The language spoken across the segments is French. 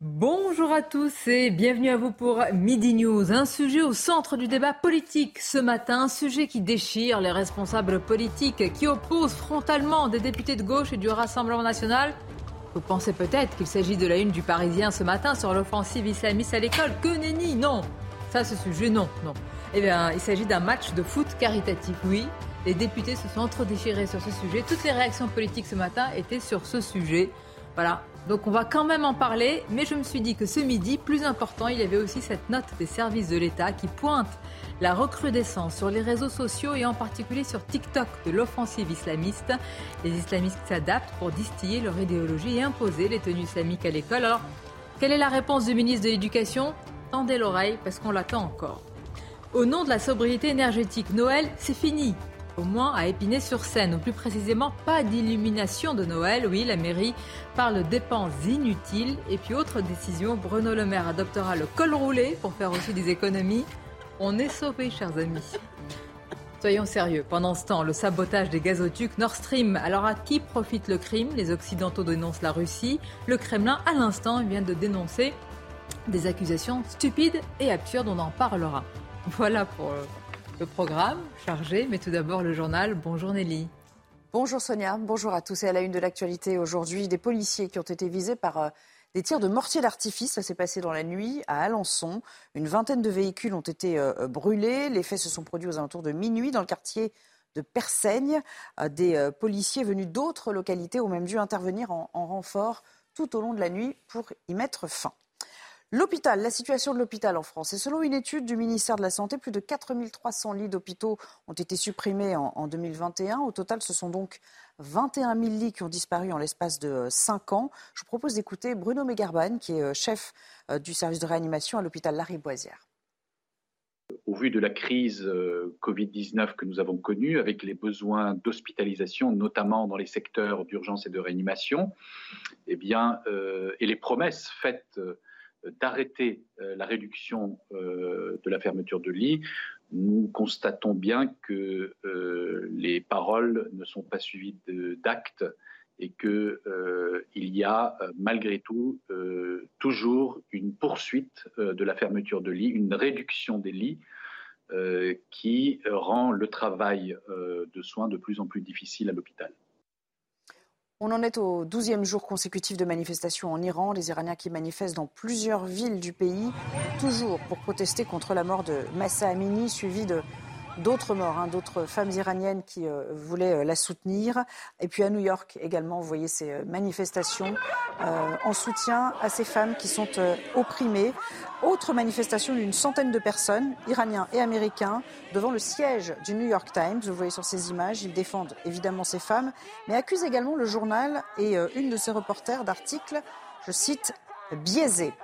Bonjour à tous et bienvenue à vous pour Midi News. Un sujet au centre du débat politique ce matin, un sujet qui déchire les responsables politiques, qui oppose frontalement des députés de gauche et du Rassemblement national vous pensez peut-être qu'il s'agit de la une du Parisien ce matin sur l'offensive islamiste à l'école. Que nenni Non Ça, ce sujet, non, non. Eh bien, il s'agit d'un match de foot caritatif, oui. Les députés se sont entre-déchirés sur ce sujet. Toutes les réactions politiques ce matin étaient sur ce sujet. Voilà, donc on va quand même en parler, mais je me suis dit que ce midi, plus important, il y avait aussi cette note des services de l'État qui pointe la recrudescence sur les réseaux sociaux et en particulier sur TikTok de l'offensive islamiste. Les islamistes s'adaptent pour distiller leur idéologie et imposer les tenues islamiques à l'école. Alors, quelle est la réponse du ministre de l'Éducation? Tendez l'oreille parce qu'on l'attend encore. Au nom de la sobriété énergétique, Noël, c'est fini au moins à Épinay-sur-Seine, ou plus précisément pas d'illumination de Noël. Oui, la mairie parle dépenses inutiles. Et puis autre décision, Bruno Le Maire adoptera le col roulé pour faire aussi des économies. On est sauvés, chers amis. Soyons sérieux. Pendant ce temps, le sabotage des gazoducs Nord Stream. Alors à qui profite le crime? Les Occidentaux dénoncent la Russie. Le Kremlin, à l'instant, vient de dénoncer des accusations stupides et absurdes. On en parlera. Voilà pour le programme chargé. Mais tout d'abord, le journal. Bonjour Nelly. Bonjour Sonia, bonjour à tous. Et à la une de l'actualité aujourd'hui, des policiers qui ont été visés par euh, des tirs de mortier d'artifice, ça s'est passé dans la nuit à Alençon. Une vingtaine de véhicules ont été euh, euh, brûlés. Les faits se sont produits aux alentours de minuit dans le quartier de Persaigne. Des policiers venus d'autres localités ont même dû intervenir en, renfort tout au long de la nuit pour y mettre fin. L'hôpital, la situation de l'hôpital en France. Et selon une étude du ministère de la Santé, plus de 4300 lits d'hôpitaux ont été supprimés en, en, 2021. Au total, ce sont donc 21 000 lits qui ont disparu en l'espace de 5 ans. Je vous propose d'écouter Bruno Megarban, qui est euh, chef euh, du service de réanimation à l'hôpital Lariboisière. Au vu de la crise euh, Covid-19 que nous avons connue, avec les besoins d'hospitalisation, notamment dans les secteurs d'urgence et de réanimation, eh bien, et les promesses faites d'arrêter la réduction de la fermeture de lits, nous constatons bien que euh, les paroles ne sont pas suivies d'actes et qu'il euh, y a euh, malgré tout toujours une poursuite de la fermeture de lits, une réduction des lits qui rend le travail de soins de plus en plus difficile à l'hôpital. On en est au douzième jour consécutif de manifestations en Iran. Les Iraniens qui manifestent dans plusieurs villes du pays, toujours pour protester contre la mort de Massa Amini, suivi de d'autres morts, hein, d'autres femmes iraniennes qui euh, voulaient euh, la soutenir. Et puis à New York également, vous voyez ces euh, manifestations en soutien à ces femmes qui sont opprimées. Autre manifestation d'une centaine de personnes, iraniens et américains, devant le siège du New York Times. Vous voyez sur ces images, ils défendent évidemment ces femmes, mais accusent également le journal et une de ses reporters d'articles, je cite, biaisés.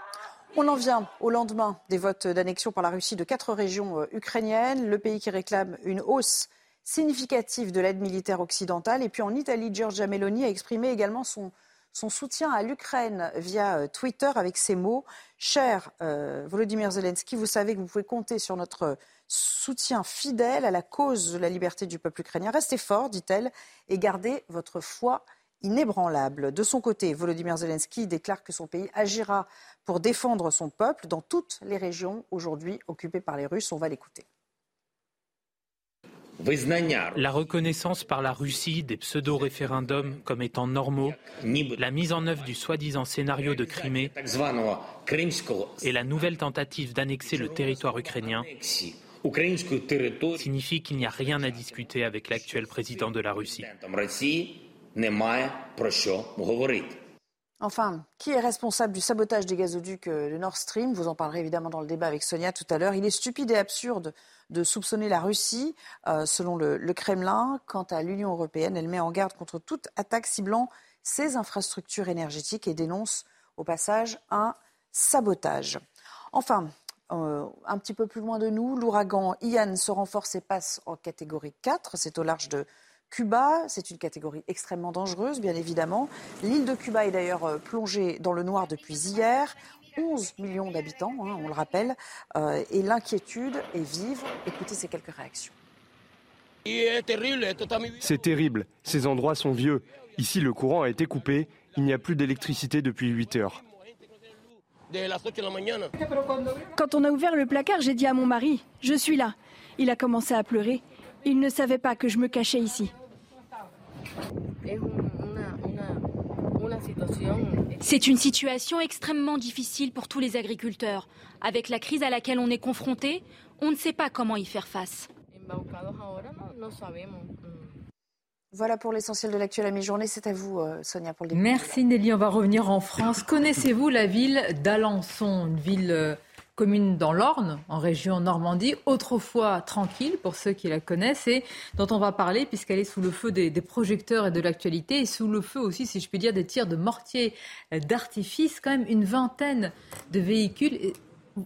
On en vient au lendemain des votes d'annexion par la Russie de quatre régions euh, ukrainiennes, le pays qui réclame une hausse significative de l'aide militaire occidentale. Et puis en Italie, Giorgia Meloni a exprimé également son, soutien à l'Ukraine via euh, Twitter avec ces mots Cher euh, Volodymyr Zelensky, vous savez que vous pouvez compter sur notre soutien fidèle à la cause de la liberté du peuple ukrainien. Restez fort, dit-elle, et gardez votre foi inébranlable. De son côté, Volodymyr Zelensky déclare que son pays agira pour défendre son peuple dans toutes les régions aujourd'hui occupées par les Russes. On va l'écouter. La reconnaissance par la Russie des pseudo-référendums comme étant normaux, la mise en œuvre du soi-disant scénario de Crimée et la nouvelle tentative d'annexer le territoire ukrainien signifie qu'il n'y a rien à discuter avec l'actuel président de la Russie. Enfin, qui est responsable du sabotage des gazoducs euh, de Nord Stream? Vous en parlerez évidemment dans le débat avec Sonia tout à l'heure. Il est stupide et absurde de soupçonner la Russie, euh, selon le, Kremlin. Quant à l'Union européenne, elle met en garde contre toute attaque ciblant ses infrastructures énergétiques et dénonce au passage un sabotage. Enfin, euh, un petit peu plus loin de nous, l'ouragan Ian se renforce et passe en catégorie 4. C'est au large de Cuba. C'est une catégorie extrêmement dangereuse, bien évidemment. L'île de Cuba est d'ailleurs euh, plongée dans le noir depuis hier. 11 millions d'habitants, hein, on le rappelle, euh, et l'inquiétude est vive. Écoutez ces quelques réactions. C'est terrible, ces endroits sont vieux. Ici, le courant a été coupé, il n'y a plus d'électricité depuis 8 heures. Quand on a ouvert le placard, j'ai dit à mon mari, je suis là. Il a commencé à pleurer. Il ne savait pas que je me cachais ici. C'est une situation extrêmement difficile pour tous les agriculteurs. Avec la crise à laquelle on est confronté, on ne sait pas comment y faire face. Voilà pour l'essentiel de l'actuel à mi-journée. C'est à vous, euh, Sonia, pour le début. Merci Nelly. On va revenir en France. Connaissez-vous la ville d'Alençon, une ville euh, commune dans l'Orne, en région Normandie, autrefois tranquille pour ceux qui la connaissent et dont on va parler puisqu'elle est sous le feu des, projecteurs et de l'actualité et sous le feu aussi, si je puis dire, des tirs de mortier euh, d'artifice. Quand même une vingtaine de véhicules. On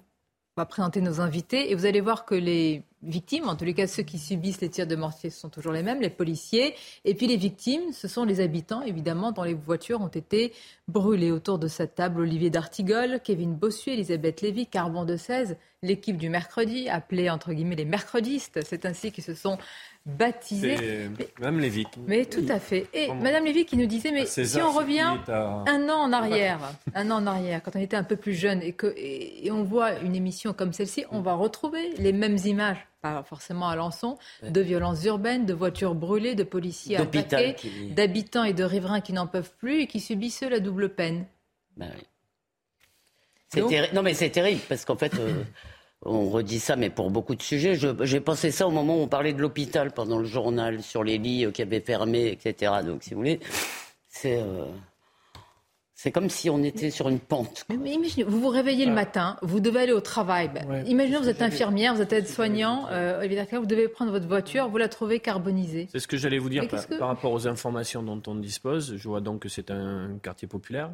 va présenter nos invités et vous allez voir que les victimes, en tous les cas ceux qui subissent les tirs de mortier, ce sont toujours les mêmes, les policiers. Et puis les victimes, ce sont les habitants, évidemment, dont les voitures ont été brûlées. Autour de cette table, Olivier D'Artigol, Kevin Bossuet, Elisabeth Lévy, Carbon de 16, l'équipe du mercredi, appelée entre guillemets les mercredistes. C'est ainsi qu'ils se sont baptisés. Même Lévy. Mais tout à fait. Et Madame Lévy qui nous disait, mais si on revient un an en arrière, un an en arrière, quand on était un peu plus jeune et, que, et on voit une émission comme celle-ci, on va retrouver les mêmes images pas forcément à Lançon, de violences urbaines, de voitures brûlées, de policiers attaqués, d'habitants et de riverains qui n'en peuvent plus et qui subissent la double peine. Ben non mais c'est terrible parce qu'en fait, euh, on redit ça, mais pour beaucoup de sujets, j'ai pensé ça au moment où on parlait de l'hôpital pendant le journal sur les lits euh, qui avaient fermé, etc. Donc si vous voulez, c'est... Euh, c'est comme si on était sur une pente. Mais, imaginez, vous vous réveillez le matin, vous devez aller au travail. Ben, imaginez, vous êtes infirmière, vous êtes aide-soignant, euh, vous devez prendre votre voiture, vous la trouvez carbonisée. C'est ce que j'allais vous dire par, rapport aux informations dont on dispose. Je vois donc que c'est un quartier populaire.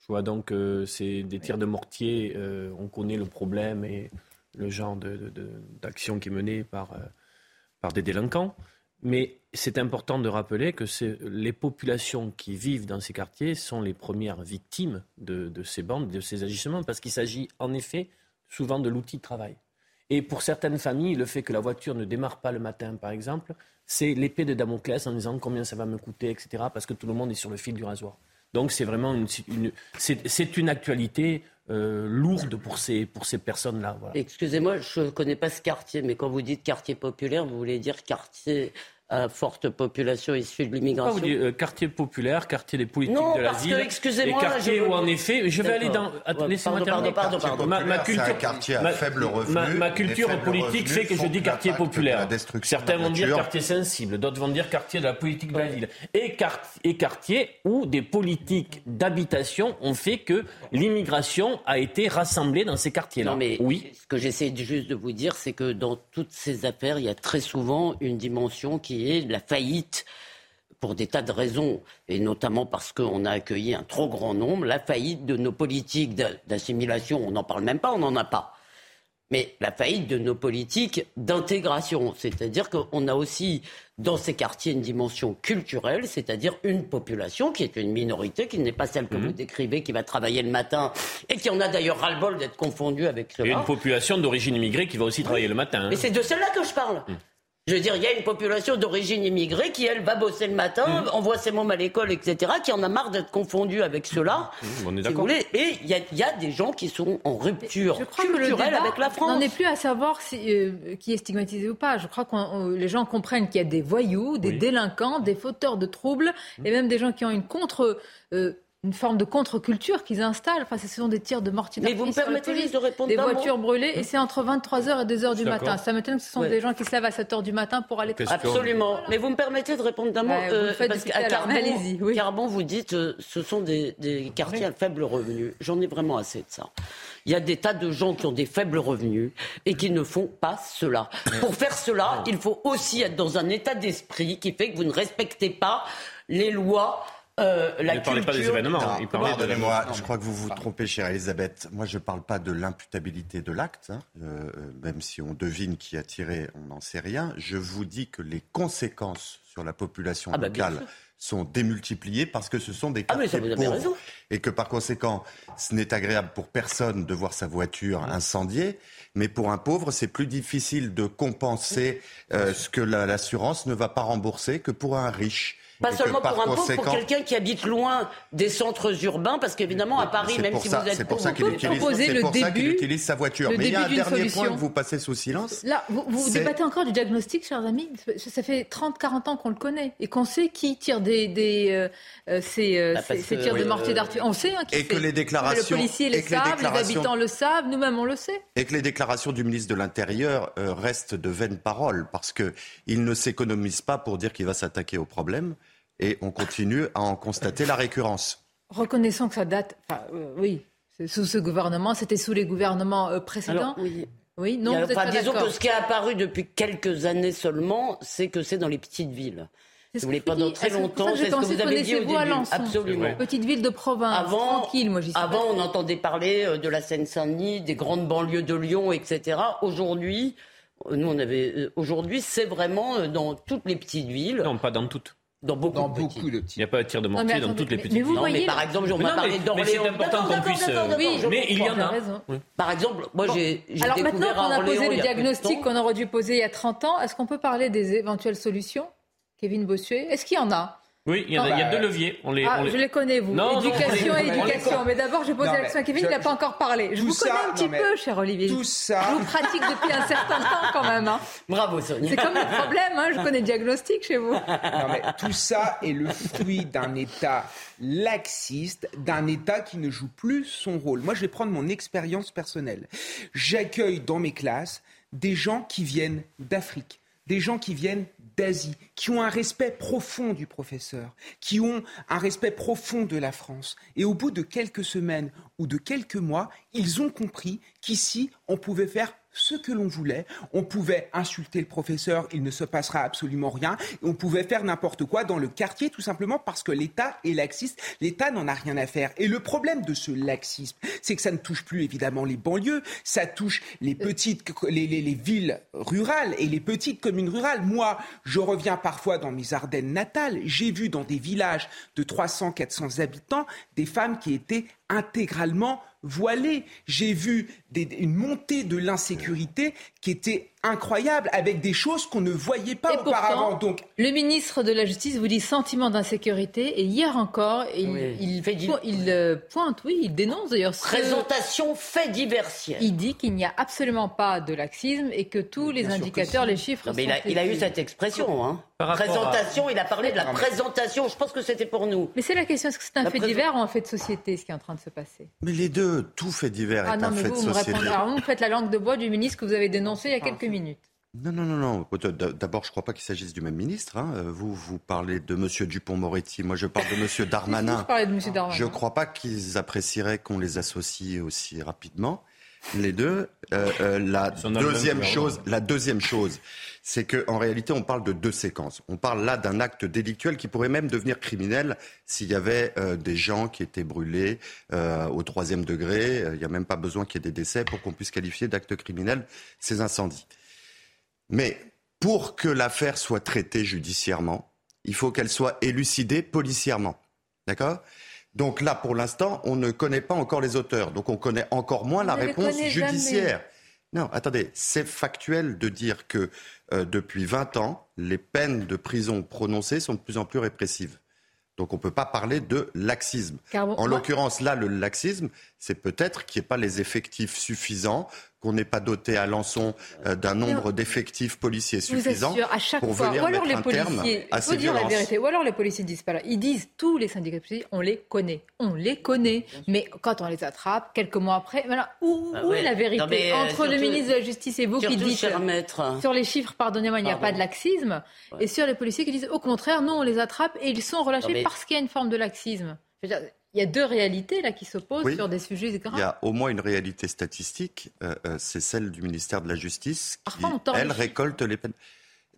Je vois donc que c'est des tirs de mortier. Euh, on connaît le problème et le genre d'action qui est menée par, euh, par des délinquants. Mais c'est important de rappeler que les populations qui vivent dans ces quartiers sont les premières victimes de, ces bandes, de ces agissements, parce qu'il s'agit en effet souvent de l'outil de travail. Et pour certaines familles, le fait que la voiture ne démarre pas le matin, par exemple, c'est l'épée de Damoclès en disant combien ça va me coûter, etc., parce que tout le monde est sur le fil du rasoir. Donc c'est vraiment une, c'est une actualité euh, lourde pour ces, pour ces personnes-là. Excusez-moi, je ne connais pas ce quartier, mais quand vous dites quartier populaire, vous voulez dire quartier à forte population issue de l'immigration. Vous dites, euh, quartier populaire, quartier des politiques de la ville. excusez-moi. quartier où, en effet, je vais aller dans. Laissez-moi terminer. Pardon, pardon, ma, ma, culture, un quartier à faible revenu. Ma, culture politique fait que je dis quartier populaire. Certains vont dire quartier sensible, d'autres vont dire quartier de la politique de la ville. Et, et quartier où des politiques d'habitation ont fait que l'immigration a été rassemblée dans ces quartiers-là. Non, mais oui. ce que j'essaie juste de vous dire, c'est que dans toutes ces affaires, il y a très souvent une dimension qui la faillite pour des tas de raisons, et notamment parce qu'on a accueilli un trop grand nombre, la faillite de nos politiques d'assimilation, on n'en parle même pas, on n'en a pas. Mais la faillite de nos politiques d'intégration, c'est-à-dire qu'on a aussi dans ces quartiers une dimension culturelle, c'est-à-dire une population qui est une minorité, qui n'est pas celle que vous mhm. décrivez, qui va travailler le matin et qui en a d'ailleurs ras-le-bol d'être confondue avec cela. Et une population d'origine immigrée qui va aussi travailler le matin. Hein. Mais c'est de celle-là que je parle. Mhm. Je veux dire, il y a une population d'origine immigrée qui, elle, va bosser le matin, mmh. envoie ses mômes à l'école, etc., qui en a marre d'être confondue avec ceux-là. Mmh, on est d'accord. Et il y, a des gens qui sont en rupture culturelle avec la France. On n'est plus à savoir euh, qui est stigmatisé ou pas. Je crois que les gens comprennent qu'il y a des voyous, des délinquants, des fauteurs de troubles, mmh. et même des gens qui ont une contre... Euh, une forme de contre-culture qu'ils installent. Enfin, ce sont des tirs de mortier Mais vous me permettez juste de répondre Des voitures brûlées, et c'est entre 23h et 2h du matin. Ça m'étonne que ce sont des gens qui se lèvent à 7h du matin pour aller travailler. Absolument. Mais vous me permettez de répondre d'un mot euh, Parce qu'à Carbon, vous dites euh, ce sont des, quartiers à faible revenu. J'en ai vraiment assez de ça. Il y a des tas de gens qui ont des faibles revenus et qui ne font pas cela. Pour faire cela, il faut aussi être dans un état d'esprit qui fait que vous ne respectez pas les lois euh, la il ne parlait pas des événements, il parlait de moi je crois que vous vous trompez, chère Elisabeth. Moi, je ne parle pas de l'imputabilité de l'acte, hein. euh, même si on devine qui a tiré, on n'en sait rien. Je vous dis que les conséquences sur la population ah bah, locale sont démultipliées parce que ce sont des ah, quartiers pauvres. Et que par conséquent, ce n'est agréable pour personne de voir sa voiture incendiée. Mais pour un pauvre, c'est plus difficile de compenser euh, ce que l'assurance ne va pas rembourser que pour un riche. Pas seulement pour un pauvre, pour quelqu'un qui habite loin des centres urbains, parce qu'évidemment, à Paris, même si vous êtes C'est pour ça qu'il utilise, sa voiture. Mais il y a un dernier point que vous passez sous silence. Là, vous, vous débattez encore du diagnostic, chers amis. Ça fait 30-40 ans qu'on le connaît et qu'on sait qui tire des, des euh, euh, ces, euh, bah, ces, tirs de mortier d'artifice. On sait hein, qui et que les déclarations, le policier le savent, les, habitants le savent, nous-mêmes on le sait. Et que les déclarations du ministre de l'Intérieur restent de vaines paroles parce qu'il ne s'économise pas pour dire qu'il va s'attaquer au problème et on continue à en constater la récurrence. Reconnaissons que ça date, enfin, euh, oui, sous ce gouvernement, c'était sous les gouvernements euh, précédents. oui. Oui, non, vous enfin, disons que ce qui est apparu depuis quelques années seulement, c'est que c'est dans les petites villes. Vous voulez pendant très longtemps, c'est ce que vous avez dit au début. Absolument. Petite ville de province, avant, tranquille, moi j'y Avant, on entendait parler euh, de la Seine-Saint-Denis, des grandes banlieues de Lyon, etc. Aujourd'hui, nous on avait, aujourd'hui, c'est vraiment dans toutes les petites villes. Non, pas dans toutes. Dans beaucoup, de, beaucoup de petits. Il n'y a pas de tir de mortier dans toutes les petites villes. Non, mais par exemple, on m'a parlé d'Orléans. Mais c'est important qu'on puisse. Oui, mais il y en a. Par exemple, moi j'ai Alors maintenant qu'on a posé le diagnostic qu'on aurait dû poser il y a 30 ans, est-ce qu'on peut parler des éventuelles solutions Kevin Bossuet? Est-ce qu'il y en a? Oui, il y, a, deux leviers. On les, ah, Je les connais, vous. éducation et éducation. Mais d'abord, je pose la question à Kevin, il n'a pas encore parlé. Je vous connais un petit peu, cher Olivier. Tout ça. Je vous pratique depuis un certain temps quand même. Hein. Bravo, Sonia. C'est comme le problème, hein. je connais le diagnostic chez vous. Non, mais tout ça est le fruit d'un État laxiste, d'un État qui ne joue plus son rôle. Moi, je vais prendre mon expérience personnelle. J'accueille dans mes classes des gens qui viennent d'Afrique, des gens qui viennent qui ont un respect profond du professeur, qui ont un respect profond de la France. Et au bout de quelques semaines ou de quelques mois, ils ont compris qu'ici, on pouvait faire ce que l'on voulait. On pouvait insulter le professeur, il ne se passera absolument rien. on pouvait faire n'importe quoi dans le quartier, tout simplement parce que l'État est laxiste. L'État n'en a rien à faire. Et le problème de ce laxisme, c'est que ça ne touche plus évidemment les banlieues, ça touche les villes rurales et les petites communes rurales. Moi, je reviens parfois dans mes Ardennes natales. J'ai vu dans des villages de 300, 400 habitants des femmes qui étaient intégralement voilée. J'ai vu une montée de l'insécurité qui était incroyable, avec des choses qu'on ne voyait pas auparavant. Donc, le ministre de la Justice vous dit sentiment d'insécurité, et hier encore, il, il, il, euh, pointe, oui, il dénonce d'ailleurs. Présentation fait divers. Il dit qu'il n'y a absolument pas de laxisme et que tous les indicateurs, les chiffres. sont mais il, a, eu cette expression, hein. Présentation, il a parlé de la présentation. Je pense que c'était pour nous. Mais c'est la question est-ce que c'est un fait divers ou un fait de société ce qui est en train de se passer? Mais les deux, tout fait divers ah est un fait de société. Alors vous faites la langue de bois du ministre que vous avez dénoncé il y a quelques minutes. Non, non, non, non. D'abord, je ne crois pas qu'il s'agisse du même ministre. Hein. Euh, vous, vous parlez de M. Dupont-Moretti. Moi, je parle de M. Darmanin. je ne crois pas qu'ils apprécieraient qu'on les associe aussi rapidement. Les deux. Euh, euh, la, deuxième chose, la deuxième chose, c'est qu'en réalité, on parle de deux séquences. On parle là d'un acte délictuel qui pourrait même devenir criminel s'il y avait des gens qui étaient brûlés au troisième degré. Il n'y a même pas besoin qu'il y ait des décès pour qu'on puisse qualifier d'acte criminel ces incendies. Mais pour que l'affaire soit traitée judiciairement, il faut qu'elle soit élucidée policièrement. D'accord? Donc là, pour l'instant, on ne connaît pas encore les auteurs. Donc on connaît encore moins la réponse judiciaire. Non, attendez, c'est factuel de dire que euh, depuis 20 ans, les peines de prison prononcées sont de plus en plus répressives. Donc on ne peut pas parler de laxisme. en l'occurrence, là, le laxisme, c'est peut-être qu'il n'y ait pas les effectifs suffisants qu'on n'ait pas doté à Lançon euh, d'un nombre d'effectifs policiers suffisants à chaque pour fois. venir ou alors les policiers, il faut dire la vérité. Ou alors les policiers disent pas là. Ils disent tous les syndicats de policiers, on les connaît, on les connaît. Mais quand on les attrape, quelques mois après, voilà, où, ah est la vérité euh, entre le ministre de la Justice et vous qui dites sur les chiffres, pardonnez-moi, il n'y a pas de laxisme, et sur les policiers qui disent au contraire, non, on les attrape et ils sont relâchés parce qu'il y a une forme de laxisme. Il y a deux réalités là qui s'opposent sur des sujets graves. Il y a au moins une réalité statistique, euh, euh, c'est celle du ministère de la Justice qui, elle, récolte les peines.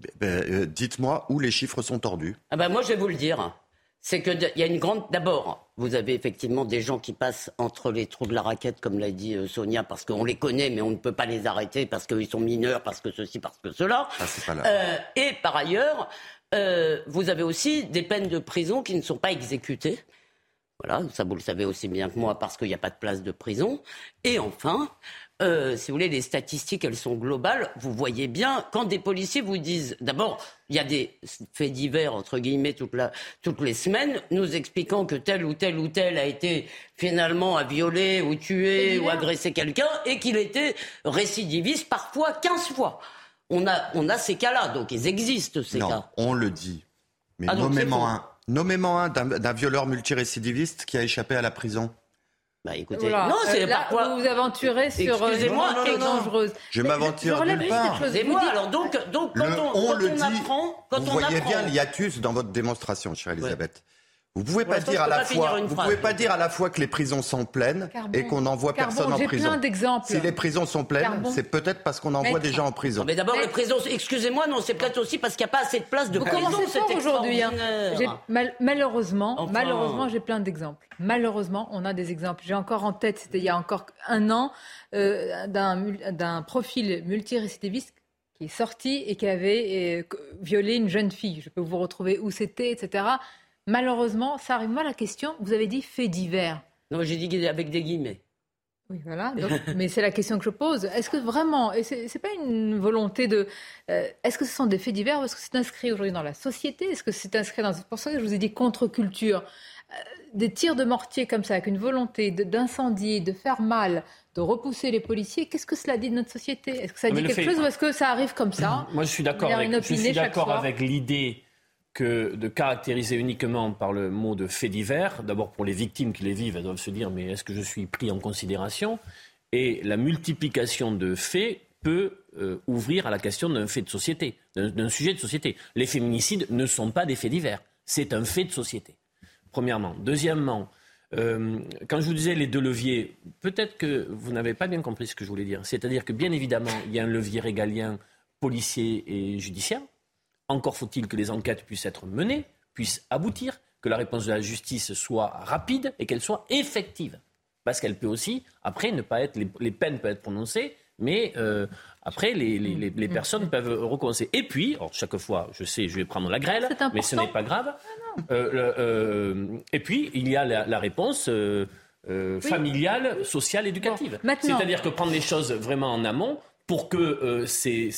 Ben, ben, euh, dites-moi où les chiffres sont tordus. Ah ben moi, je vais vous le dire. c'est qu'il y a une grande. D'abord, vous avez effectivement des gens qui passent entre les trous de la raquette, comme l'a dit euh, Sonia, parce qu'on les connaît, mais on ne peut pas les arrêter parce qu'ils sont mineurs, parce que ceci, parce que cela. Ah, euh, et par ailleurs, euh, vous avez aussi des peines de prison qui ne sont pas exécutées. Voilà, ça vous le savez aussi bien que moi parce qu'il n'y a pas de place de prison. Et enfin, euh, si vous voulez, les statistiques, elles sont globales. Vous voyez bien, quand des policiers vous disent, d'abord, il y a des faits divers, entre guillemets, toutes les semaines, nous expliquant que tel ou tel ou tel a été finalement à violer ou tuer ou agresser quelqu'un et qu'il était récidiviste parfois 15 fois. On a, on a ces cas-là, donc ils existent, ces non, cas. On le dit. Mais ah, nommément un, nommément un d'un violeur multirécidiviste qui a échappé à la prison. Bah écoutez, non, c'est euh, Vous vous aventurez sur euh, Excusez-moi, une dangereuse. Je m'aventure nulle part. Excusez-moi, alors donc, donc quand on, on, quand le on dit, apprend... Quand vous on voyez apprend... bien l'hiatus dans votre démonstration, chère Elisabeth. Vous pouvez pas dire à la fois, vous pouvez pas dire à la fois que les prisons sont pleines et qu'on n'envoie personne en prison. plein d'exemples. Si les prisons sont pleines, c'est peut-être parce qu'on envoie des gens en prison. mais d'abord les prisons, excusez-moi, non, c'est peut-être aussi parce qu'il n'y a pas assez de place de prison. C'est aujourd'hui. Hein. malheureusement, malheureusement, j'ai plein d'exemples. Malheureusement, on a des exemples. J'ai encore en tête, c'était il y a encore un an, euh, d'un profil multirécidiviste qui est sorti et qui avait euh, violé une jeune fille. Je peux vous retrouver où c'était, etc. Malheureusement, ça arrive moi la question. Vous avez dit fait divers. Non, j'ai dit avec des guillemets. Oui, voilà. mais c'est la question que je pose. Est-ce que vraiment, et c'est, pas une volonté de, euh, est-ce que ce sont des faits divers ou est-ce que c'est inscrit aujourd'hui dans la société? Est-ce que c'est inscrit dans, c'est pour ça que je vous ai dit contre-culture. Euh, des tirs de mortier comme ça, avec une volonté d'incendier, de, faire mal, de repousser les policiers, qu'est-ce que cela dit de notre société? Est-ce que ça dit quelque chose ou est-ce que ça arrive comme ça? Moi, je suis d'accord avec, je suis d'accord avec l'idée que de caractériser uniquement par le mot de fait divers. D'abord, pour les victimes qui les vivent, elles doivent se dire mais est-ce que je suis pris en considération? Et la multiplication de faits peut euh, ouvrir à la question d'un fait de société, d'un sujet de société. Les féminicides ne sont pas des faits divers, c'est un fait de société. Premièrement. Deuxièmement, euh, quand je vous disais les deux leviers, peut-être que vous n'avez pas bien compris ce que je voulais dire. C'est-à-dire que bien évidemment, il y a un levier régalien policier et judiciaire encore faut-il que les enquêtes puissent être menées, puissent aboutir, que la réponse de la justice soit rapide et qu'elle soit effective. Parce qu'elle peut aussi, après, ne pas être, les, peines peuvent être prononcées, mais euh, après, les, les, personnes peuvent recommencer. Et puis, chaque fois, je sais, je vais prendre la grêle, mais ce n'est pas grave. Ah euh, euh, et puis, il y a la, réponse familiale, sociale, éducative. C'est-à-dire que prendre les choses vraiment en amont pour que ces,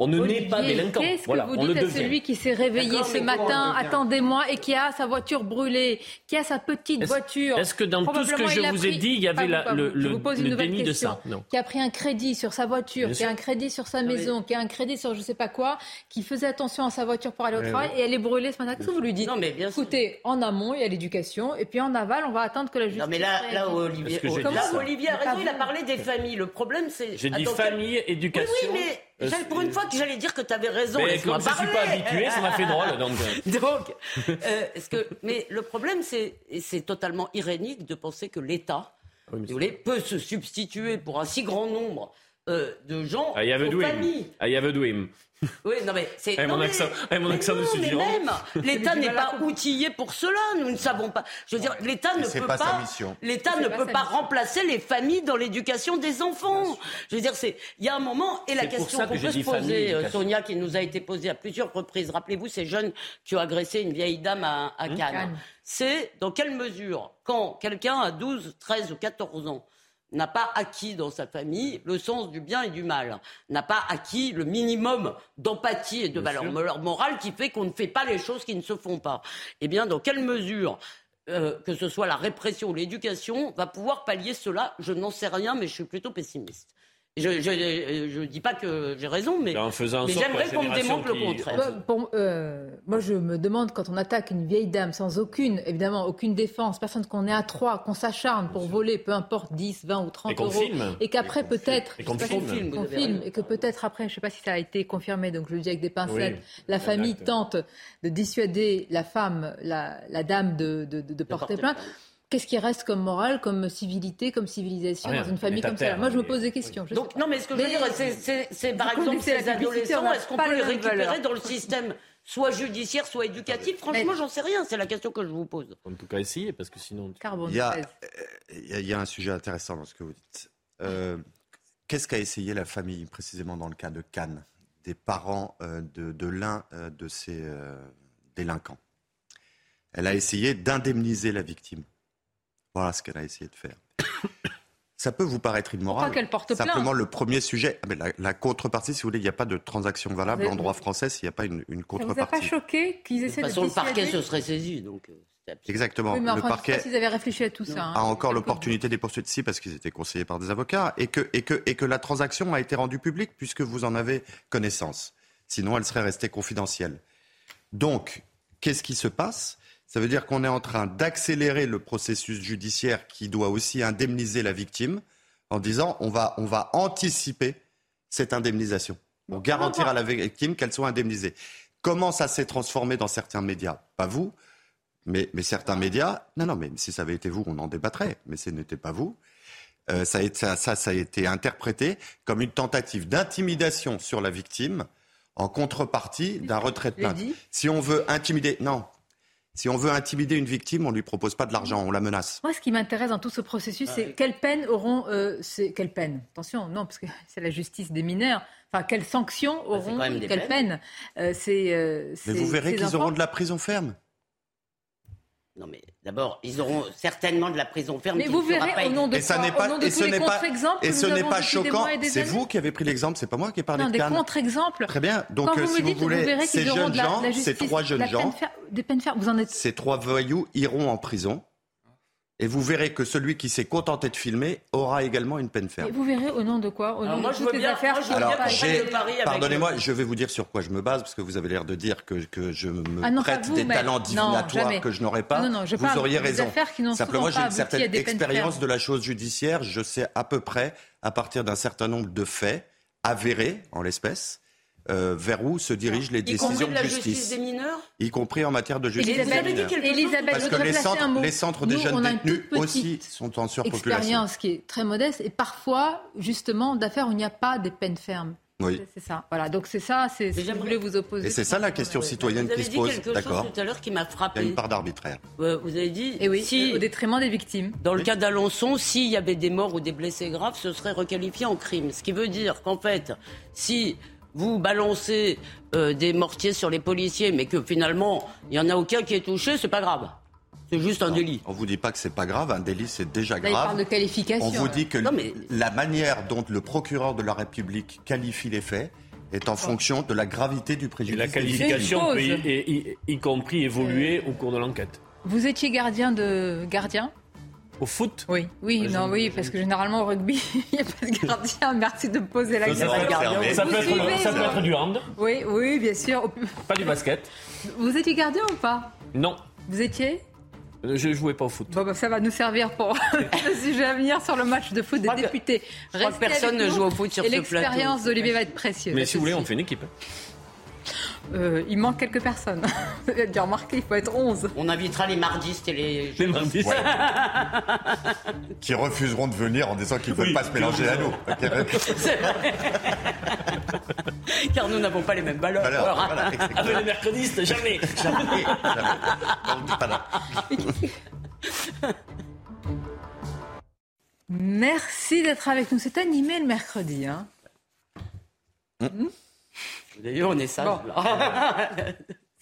on ne naît pas délinquant. Qu'est-ce que vous dites à celui qui s'est réveillé ce matin, attendez-moi, et qui a sa voiture brûlée, qui a sa petite voiture Est-ce que dans tout ce que je vous ai dit, il y avait le, le, déni de ça Qui a pris un crédit sur sa voiture, qui a un crédit sur sa maison, qui a un crédit sur je ne sais pas quoi, qui faisait attention à sa voiture pour aller au travail, et elle est brûlée ce matin. Qu'est-ce que vous lui dites non, mais bien Écoutez, en amont, il y a l'éducation, et puis en aval, on va attendre que la justice. Non, mais là, là Olivier, Olivier a raison, il a parlé des familles. Le problème, c'est. J'ai dit famille, éducation. Euh, pour une fois que j'allais dire que tu avais raison. Mais comme je ne suis pas habitué, ça m'a fait drôle. Donc, euh. donc euh, que, mais le problème, c'est, c'est totalement irénique de penser que l'État, oui, vous voulez, peut se substituer pour un si grand nombre de gens have aux familles. Oui, non mais c'est. Avec mon accent, avec mon accent de mais même, l'État n'est pas outillé pour cela. Nous ne savons pas. Je veux dire, l'État ne peut pas. pas L'État ne peut pas remplacer les familles dans l'éducation des enfants. Je veux dire, c'est. Il y a un moment et la question qu'on peut se poser, euh, Sonia, qui nous a été posée à plusieurs reprises. Rappelez-vous ces jeunes qui ont agressé une vieille dame à, à Cannes. C'est dans quelle mesure, quand quelqu'un a 12, 13 ou 14 ans n'a pas acquis dans sa famille le sens du bien et du mal, n'a pas acquis le minimum d'empathie et de valeur morale qui fait qu'on ne fait pas les choses qui ne se font pas. Eh bien, dans quelle mesure euh, que ce soit la répression ou l'éducation, va pouvoir pallier cela? Je n'en sais rien, mais je suis plutôt pessimiste. Je ne dis pas que j'ai raison, mais, j'aimerais qu'on me démontre le contraire. Euh, moi, je me demande quand on attaque une vieille dame sans aucune, évidemment, aucune défense, personne qu'on est à trois, qu'on s'acharne pour voler, peu importe, 10, 20 ou 30 euros, et qu'après peut-être, qu'on filme, filme, et que peut-être après, je ne sais pas si ça a été confirmé, donc je le dis avec des pincettes, la famille tente de dissuader la femme, la, dame de, de porter plainte. Qu'est-ce qui reste comme morale, comme civilité, comme civilisation dans une famille comme ça Moi, je me pose des questions. Donc, non, mais ce que je veux dire, c'est par exemple ces adolescents, est-ce qu'on peut les récupérer dans le système soit judiciaire, soit éducatif? Franchement, j'en sais rien. C'est la question que je vous pose. En tout cas, essayer, parce que sinon. Il y, a, il y a un sujet intéressant dans ce que vous dites. Euh, qu'est-ce qu'a essayé la famille, précisément dans le cas de Cannes, des parents euh, de, de l'un euh, de ces délinquants? Elle a essayé d'indemniser la victime. Voilà ce qu'elle a essayé de faire. Ça peut vous paraître immoral. qu'elle porte Simplement, le premier sujet, ah, mais la, contrepartie, si vous voulez, il n'y a pas de transaction valable en droit français s'il n'y a pas une, une contrepartie. Ça vous a pas choqué qu'ils essaient de. De toute façon, le parquet se serait saisi. Donc... Euh, Exactement. Oui, mais le parquet s'ils avaient réfléchi à tout ça. Hein. a encore l'opportunité des poursuites ici parce qu'ils étaient conseillés par des avocats et que, et, que, et que la transaction a été rendue publique puisque vous en avez connaissance. Sinon, elle serait restée confidentielle. Donc, qu'est-ce qui se passe? Ça veut dire qu'on est en train d'accélérer le processus judiciaire qui doit aussi indemniser la victime en disant on va, on va anticiper cette indemnisation pour garantir à la victime qu'elle soit indemnisée. Comment ça s'est transformé dans certains médias? Pas vous, mais, mais, certains médias. Non, non, mais si ça avait été vous, on en débattrait, mais ce n'était pas vous. Euh, ça, ça, ça, a été interprété comme une tentative d'intimidation sur la victime en contrepartie d'un retrait de plainte. Si on veut intimider, non, si on veut intimider une victime, on ne lui propose pas de l'argent, on la menace. Moi, ce qui m'intéresse dans tout ce processus, c'est quelles peines auront. Euh, quelles peines? Attention, non, parce que c'est la justice des mineurs. Enfin, quelles sanctions bah, auront. quelles peines, euh, euh, Mais vous verrez qu'ils auront de la prison ferme. Non, mais d'abord, ils auront certainement de la prison ferme. Mais vous verrez, au nom de et ça n'est pas, et ce n'est pas, et ce n'est pas choquant. C'est vous qui avez pris l'exemple, c'est pas moi qui ai parlé non, de Cannes. des contre-exemples. Très bien. Donc, euh, si vous voulez, ces jeunes gens, ces trois jeunes gens, des peines fermes. Vous en êtes. Ces trois voyous iront en prison. Et vous verrez que celui qui s'est contenté de filmer aura également une peine ferme. Et vous verrez au nom de quoi Au nom de toutes les affaires Alors, pardonnez-moi, je vais vous dire sur quoi je me base, parce que vous avez l'air de dire que, que je me ah prête des talents divinatoires que je n'aurais pas. Non, non, je vous auriez raison. Simplement, j'ai une certaine expérience de la chose judiciaire. Je sais à peu près, à partir d'un certain nombre de faits avérés, en l'espèce, euh, vers où se dirigent les décisions de justice. des mineurs y compris en matière de justice Elisabeth, Elisabeth, Parce que les centres, les centres des jeunes détenus aussi sont en surpopulation. expérience qui est très modeste et parfois, justement, d'affaires où il n'y a pas des peines fermes. Oui. C'est ça. Voilà. Donc c'est ça, c'est ce que je voulais vous opposer. Et c'est ça la question citoyenne qui se pose. D'accord. Tout à l'heure qui m'a frappé. Il y a une part d'arbitraire. vous avez dit. Et oui. Si, au détriment des victimes. Dans le cas d'Alençon, s'il y avait des morts ou des blessés graves, ce serait requalifié en crime. Ce qui veut dire qu'en fait, si vous balancez euh, des mortiers sur les policiers, mais que finalement, il n'y en a aucun qui est touché, c'est pas grave. C'est juste un délit. On vous dit pas que c'est pas grave, un délit c'est déjà grave. il parle de qualification. On vous dit que la manière dont le procureur de la République qualifie les faits est en fonction de la gravité du préjudice. la qualification peut y, compris évoluer au cours de l'enquête. Vous étiez gardien de gardien? Au foot Oui, oui, non, oui, parce que généralement au rugby, il n'y a pas de gardien. Merci de me poser la question. Ça, peut, être, du hand. Oui, oui, bien sûr. Pas du basket. Vous étiez gardien ou pas? Non. Vous étiez? Je ne jouais pas au foot. Bon, bah, ça va nous servir pour le sujet à venir sur le match de foot des députés. Je crois que personne ne joue au foot sur ce plateau. L'expérience d'Olivier va être précieuse. Mais si vous voulez, on fait une équipe. Euh, il manque quelques personnes. Vous avez bien remarqué, il faut être 11. On invitera les mardistes et les... Les mardistes. qui refuseront de venir en disant qu'ils ne veulent pas se mélanger à nous. Car nous n'avons pas les mêmes valeurs. Avec ah, les mercredistes, jamais. jamais. Merci d'être avec nous. C'est animé le mercredi. Hein. D'ailleurs, on est ça.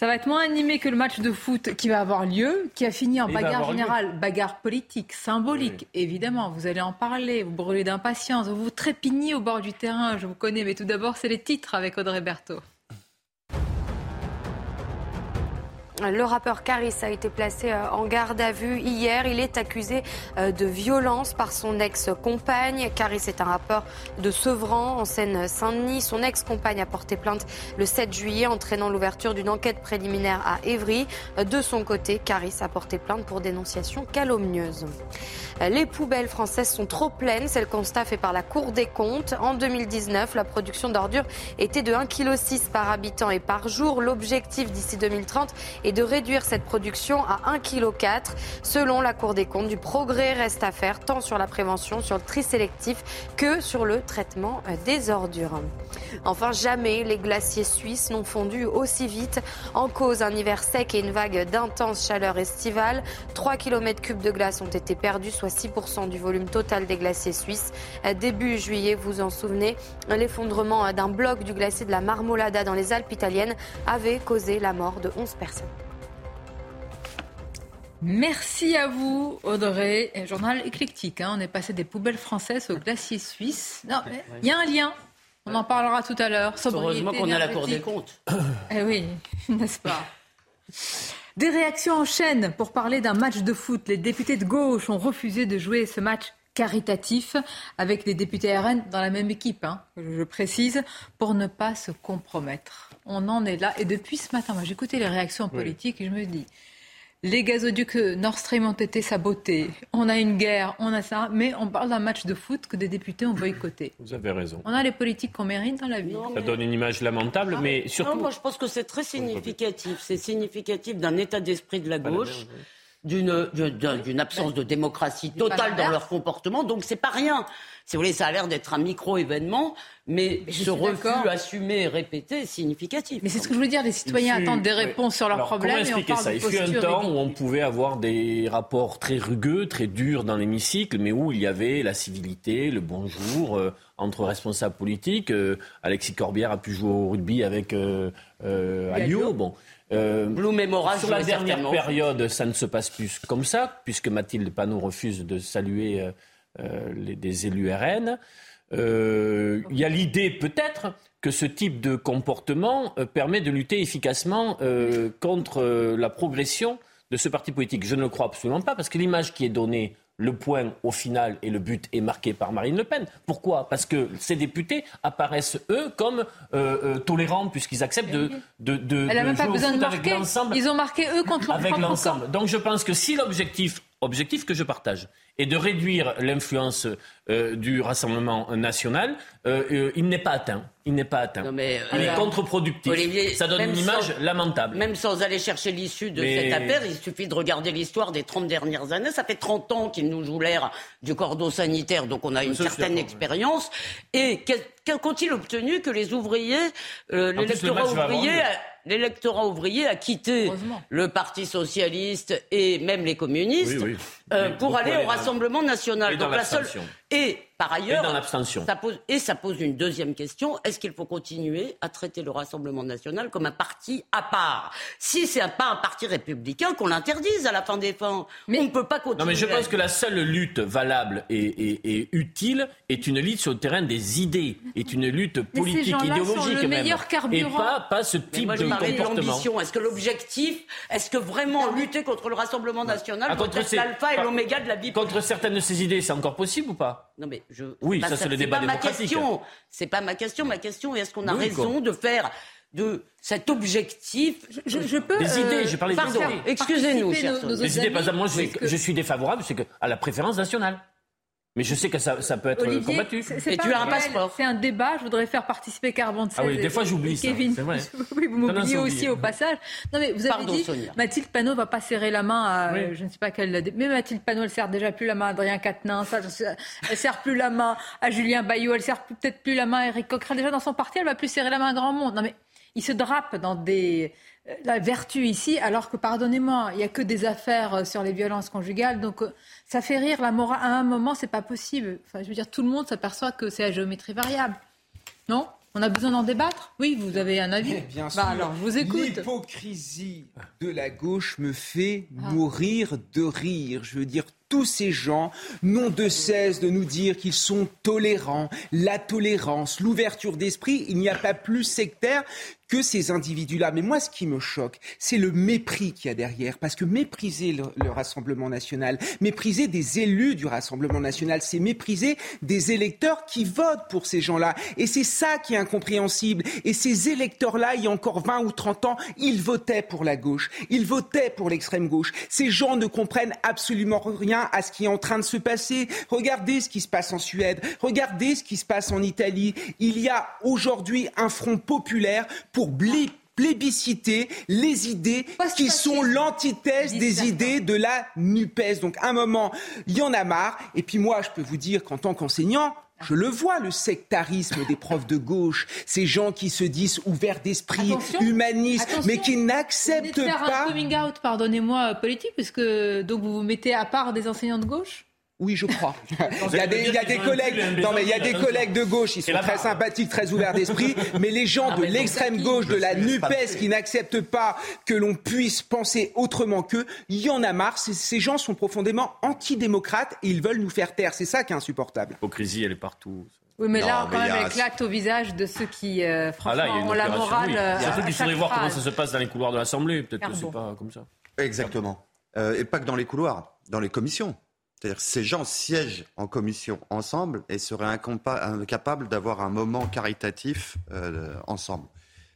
Ça va être moins animé que le match de foot qui va avoir lieu, qui a fini en bagarre générale, bagarre politique, symbolique, évidemment. Vous allez en parler, vous brûlez d'impatience, vous vous trépignez au bord du terrain, je vous connais. Mais tout d'abord, c'est les titres avec Audrey Berthaud. Le rappeur Caris a été placé euh, en garde à vue hier. Il est accusé euh, de violence par son ex-compagne. Caris est un rappeur de Sevran, en Seine-Saint-Denis. Son ex-compagne a porté plainte le 7 juillet, entraînant l'ouverture d'une enquête préliminaire à Évry. De son côté, Caris a porté plainte pour dénonciation calomnieuse. Les poubelles françaises sont trop pleines. C'est le constat fait par la Cour des comptes. En 2019, la production d'ordures était de 1,6 kg par habitant et par jour. L'objectif d'ici 2030 est et de réduire cette production à 1,4 kg. Selon la Cour des comptes, du progrès reste à faire tant sur la prévention, sur le tri sélectif que sur le traitement des ordures. Enfin, jamais les glaciers suisses n'ont fondu aussi vite. En cause, un hiver sec et une vague d'intense chaleur estivale. 3 km cubes de glace ont été perdus, soit 6% du volume total des glaciers suisses. Début juillet, vous en souvenez, l'effondrement d'un bloc du glacier de la Marmolada dans les Alpes italiennes avait causé la mort de 11 personnes. Merci à vous, Audrey. journal éclectique. Hein. On est passé des poubelles françaises aux glaciers suisses. il y a un lien. On en parlera tout à l'heure. Heureusement qu'on a la Cour des comptes. Eh oui, n'est-ce pas? Des réactions en chaîne pour parler d'un match de foot. Les députés de gauche ont refusé de jouer ce match caritatif avec les députés RN dans la même équipe, hein, je précise, pour ne pas se compromettre. On en est là. Et depuis ce matin, moi j'écoutais les réactions politiques et je me dis, les gazoducs Nord Stream ont été sabotés. On a une guerre, on a ça, mais on parle d'un match de foot que des députés ont boycotté. Vous avez raison. On a les politiques qu'on mérite dans la vie. Ça donne une image lamentable, ah, mais surtout. Non, moi je pense que c'est très significatif. C'est significatif d'un état d'esprit de la gauche. D'une absence de démocratie totale dans leur comportement, donc c'est pas rien si vous voulez, ça a l'air d'être un micro-événement, mais, ce refus assumé et répété est significatif. Mais c'est ce que je veux dire, les citoyens attendent des réponses sur leurs problèmes. Comment expliquer ça Il fut un temps où on pouvait avoir des rapports très rugueux, très durs dans l'hémicycle, mais où il y avait la civilité, le bonjour euh, entre responsables politiques. Euh, Alexis Corbière a pu jouer au rugby avec euh, Alio. Bon. Euh, sur la dernière période, ça ne se passe plus comme ça, puisque Mathilde Panot refuse de saluer euh, des élus RN. Euh, il y a l'idée peut-être que ce type de comportement euh, permet de lutter efficacement contre la progression de ce parti politique. Je ne le crois absolument pas, parce que l'image qui est donnée le point au final et le but est marqué par Marine Le Pen. Pourquoi? Parce que ces députés apparaissent, eux, comme tolérants, puisqu'ils acceptent de, de, de, Elle même pas besoin de marquer. Ils ont marqué, eux, contre Avec l'ensemble. Donc je pense que si l'objectif, objectif que je partage, et de réduire l'influence euh, du Rassemblement national, euh, euh, il n'est pas atteint. Il n'est pas atteint. il est contre-productif. Ça donne une image lamentable. Même sans aller chercher l'issue de cette affaire, il suffit de regarder l'histoire des 30 dernières années. Ça fait 30 ans qu'il nous joue l'air du cordon sanitaire, donc on a une certaine expérience. Et qu'ont-ils obtenu que les ouvriers, l'électorat ouvrier l'électorat ouvrier a quitté le Parti socialiste et même les communistes pour aller au Rassemblement national. Donc la seule et par ailleurs, et dans l'abstention. Ça pose, et ça pose une deuxième question est-ce qu'il faut continuer à traiter le Rassemblement national comme un parti à part? Si c'est pas un parti républicain, qu'on l'interdise à la fin des fins. Mais on ne peut pas continuer. Non, mais je pense que la seule lutte valable et, utile est une lutte sur le terrain des idées, est une lutte politique, idéologique le même, et pas, pas ce type moi, je de comportement. Est-ce que l'objectif, est-ce que vraiment lutter contre le Rassemblement national, ah, contre l'alpha et l'oméga de la vie Contre certaines de ces idées, c'est encore possible ou pas? Non mais je. Oui, ça, c'est le débat démocratique. C'est pas ma question. Ma question est est-ce qu'on a raison de faire de cet objectif. Je, peux. Des idées, je parlais des idées. Excusez-nous, Des idées, par exemple, moi, je, je suis défavorable, c'est à la préférence nationale. Mais je sais que ça, ça peut être combattu. Et tu as un passeport. C'est un débat. Je voudrais faire participer Carbon Ah oui, des fois j'oublie ça. Kevin, vrai. oui, vous m'oubliez aussi au passage. Non mais vous avez dit Mathilde Panot va pas serrer la main à je ne sais pas quelle. Mais Mathilde Panot, elle serre déjà plus la main à Adrien Quatennens. Elle serre plus la main à Julien Bayou. Elle serre peut-être plus la main à Eric Coquerel. Déjà dans son parti, elle va plus serrer la main à grand monde. Non mais il se drape dans des la vertu ici, alors que, pardonnez-moi, il n'y a que des affaires euh, sur les violences conjugales. Donc, euh, ça fait rire. La morale, à un moment, c'est pas possible. Enfin, je veux dire, tout le monde s'aperçoit que c'est la géométrie variable. Non? On a besoin d'en débattre? Oui, vous avez un avis Bien bah, sûr. alors, je vous écoute. L'hypocrisie de la gauche me fait ah. mourir de rire. Je veux dire, tous ces gens n'ont de cesse de nous dire qu'ils sont tolérants, la tolérance, l'ouverture d'esprit. Il n'y a pas plus sectaire que ces individus-là. Mais moi, ce qui me choque, c'est le mépris qu'il y a derrière. Parce que mépriser le, Rassemblement national, mépriser des élus du Rassemblement national, c'est mépriser des électeurs qui votent pour ces gens-là. Et c'est ça qui est incompréhensible. Et ces électeurs-là, il y a encore 20 ou 30 ans, ils votaient pour la gauche. Ils votaient pour l'extrême gauche. Ces gens ne comprennent absolument rien à ce qui est en train de se passer. Regardez ce qui se passe en Suède. Regardez ce qui se passe en Italie. Il y a aujourd'hui un front populaire pour plébisciter les idées qui sont l'antithèse des idées de la NUPES. Donc, à un moment, il y en a marre. Et puis moi, je peux vous dire qu'en tant qu'enseignant, je le vois, le sectarisme des profs de gauche, ces gens qui se disent ouverts d'esprit, humanistes, mais qui n'acceptent pas. Faire un coming out, pardonnez-moi, politique, puisque donc vous vous mettez à part des enseignants de gauche? Oui, je crois. il y a des, il y a des collègues, non mais il y a des collègues de gauche, ils sont très sympathiques, très ouverts d'esprit, mais les gens de l'extrême gauche, de la Nupes, qui n'acceptent pas que l'on puisse penser autrement qu'eux, il y en a marre. Ces gens sont profondément antidémocrates et ils veulent nous faire taire. C'est ça qui est insupportable. L'hypocrisie, elle est partout. Oui, mais là, quand même, a... éclate au visage de ceux qui, euh, franchement, ah ont la morale. Oui. Euh, Surtout qu'il faudrait voir comment ça se passe dans les couloirs de l'Assemblée. Peut-être que c'est pas comme ça. Exactement. Euh, et pas que dans les couloirs, dans les commissions. C'est-à-dire ces gens siègent en commission ensemble et seraient incapables d'avoir un moment caritatif euh, ensemble.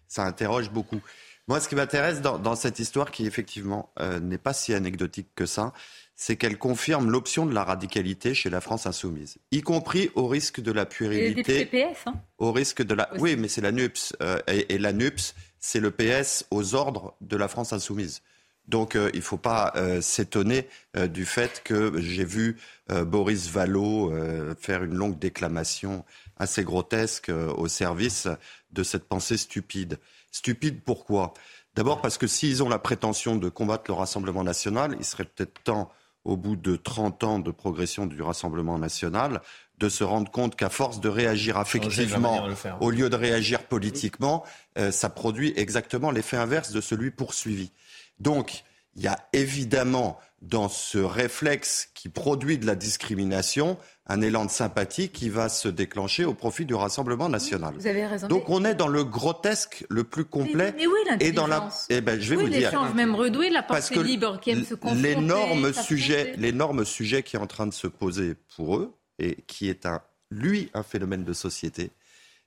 Ça interroge beaucoup. Moi, ce qui m'intéresse dans, cette histoire, qui effectivement euh, n'est pas si anecdotique que ça, c'est qu'elle confirme l'option de la radicalité chez la France insoumise, y compris au risque de la puérilité. Et PS, hein Au risque de la. Oui, mais c'est la NUPS. Euh, et, et, la NUPS, c'est le PS aux ordres de la France insoumise. Donc euh, il ne faut pas euh, s'étonner euh, du fait que j'ai vu Boris Vallot faire une longue déclamation assez grotesque au service de cette pensée stupide. Stupide pourquoi? D'abord parce que s'ils ont la prétention de combattre le Rassemblement national, il serait peut-être temps, au bout de 30 ans de progression du Rassemblement national, de se rendre compte qu'à force de réagir affectivement au lieu de réagir politiquement, ça produit exactement l'effet inverse de celui poursuivi. Donc, il y a évidemment dans ce réflexe qui produit de la discrimination un élan de sympathie qui va se déclencher au profit du Rassemblement national. Vous avez raison. Donc on est dans le grotesque le plus complet. Mais, oui, et dans la, eh ben, je vais oui, vous dire. même redoué, la pensée libre qui aime se confronter. L'énorme sujet, l'énorme sujet qui est en train de se poser pour eux et qui est un, lui, un phénomène de société,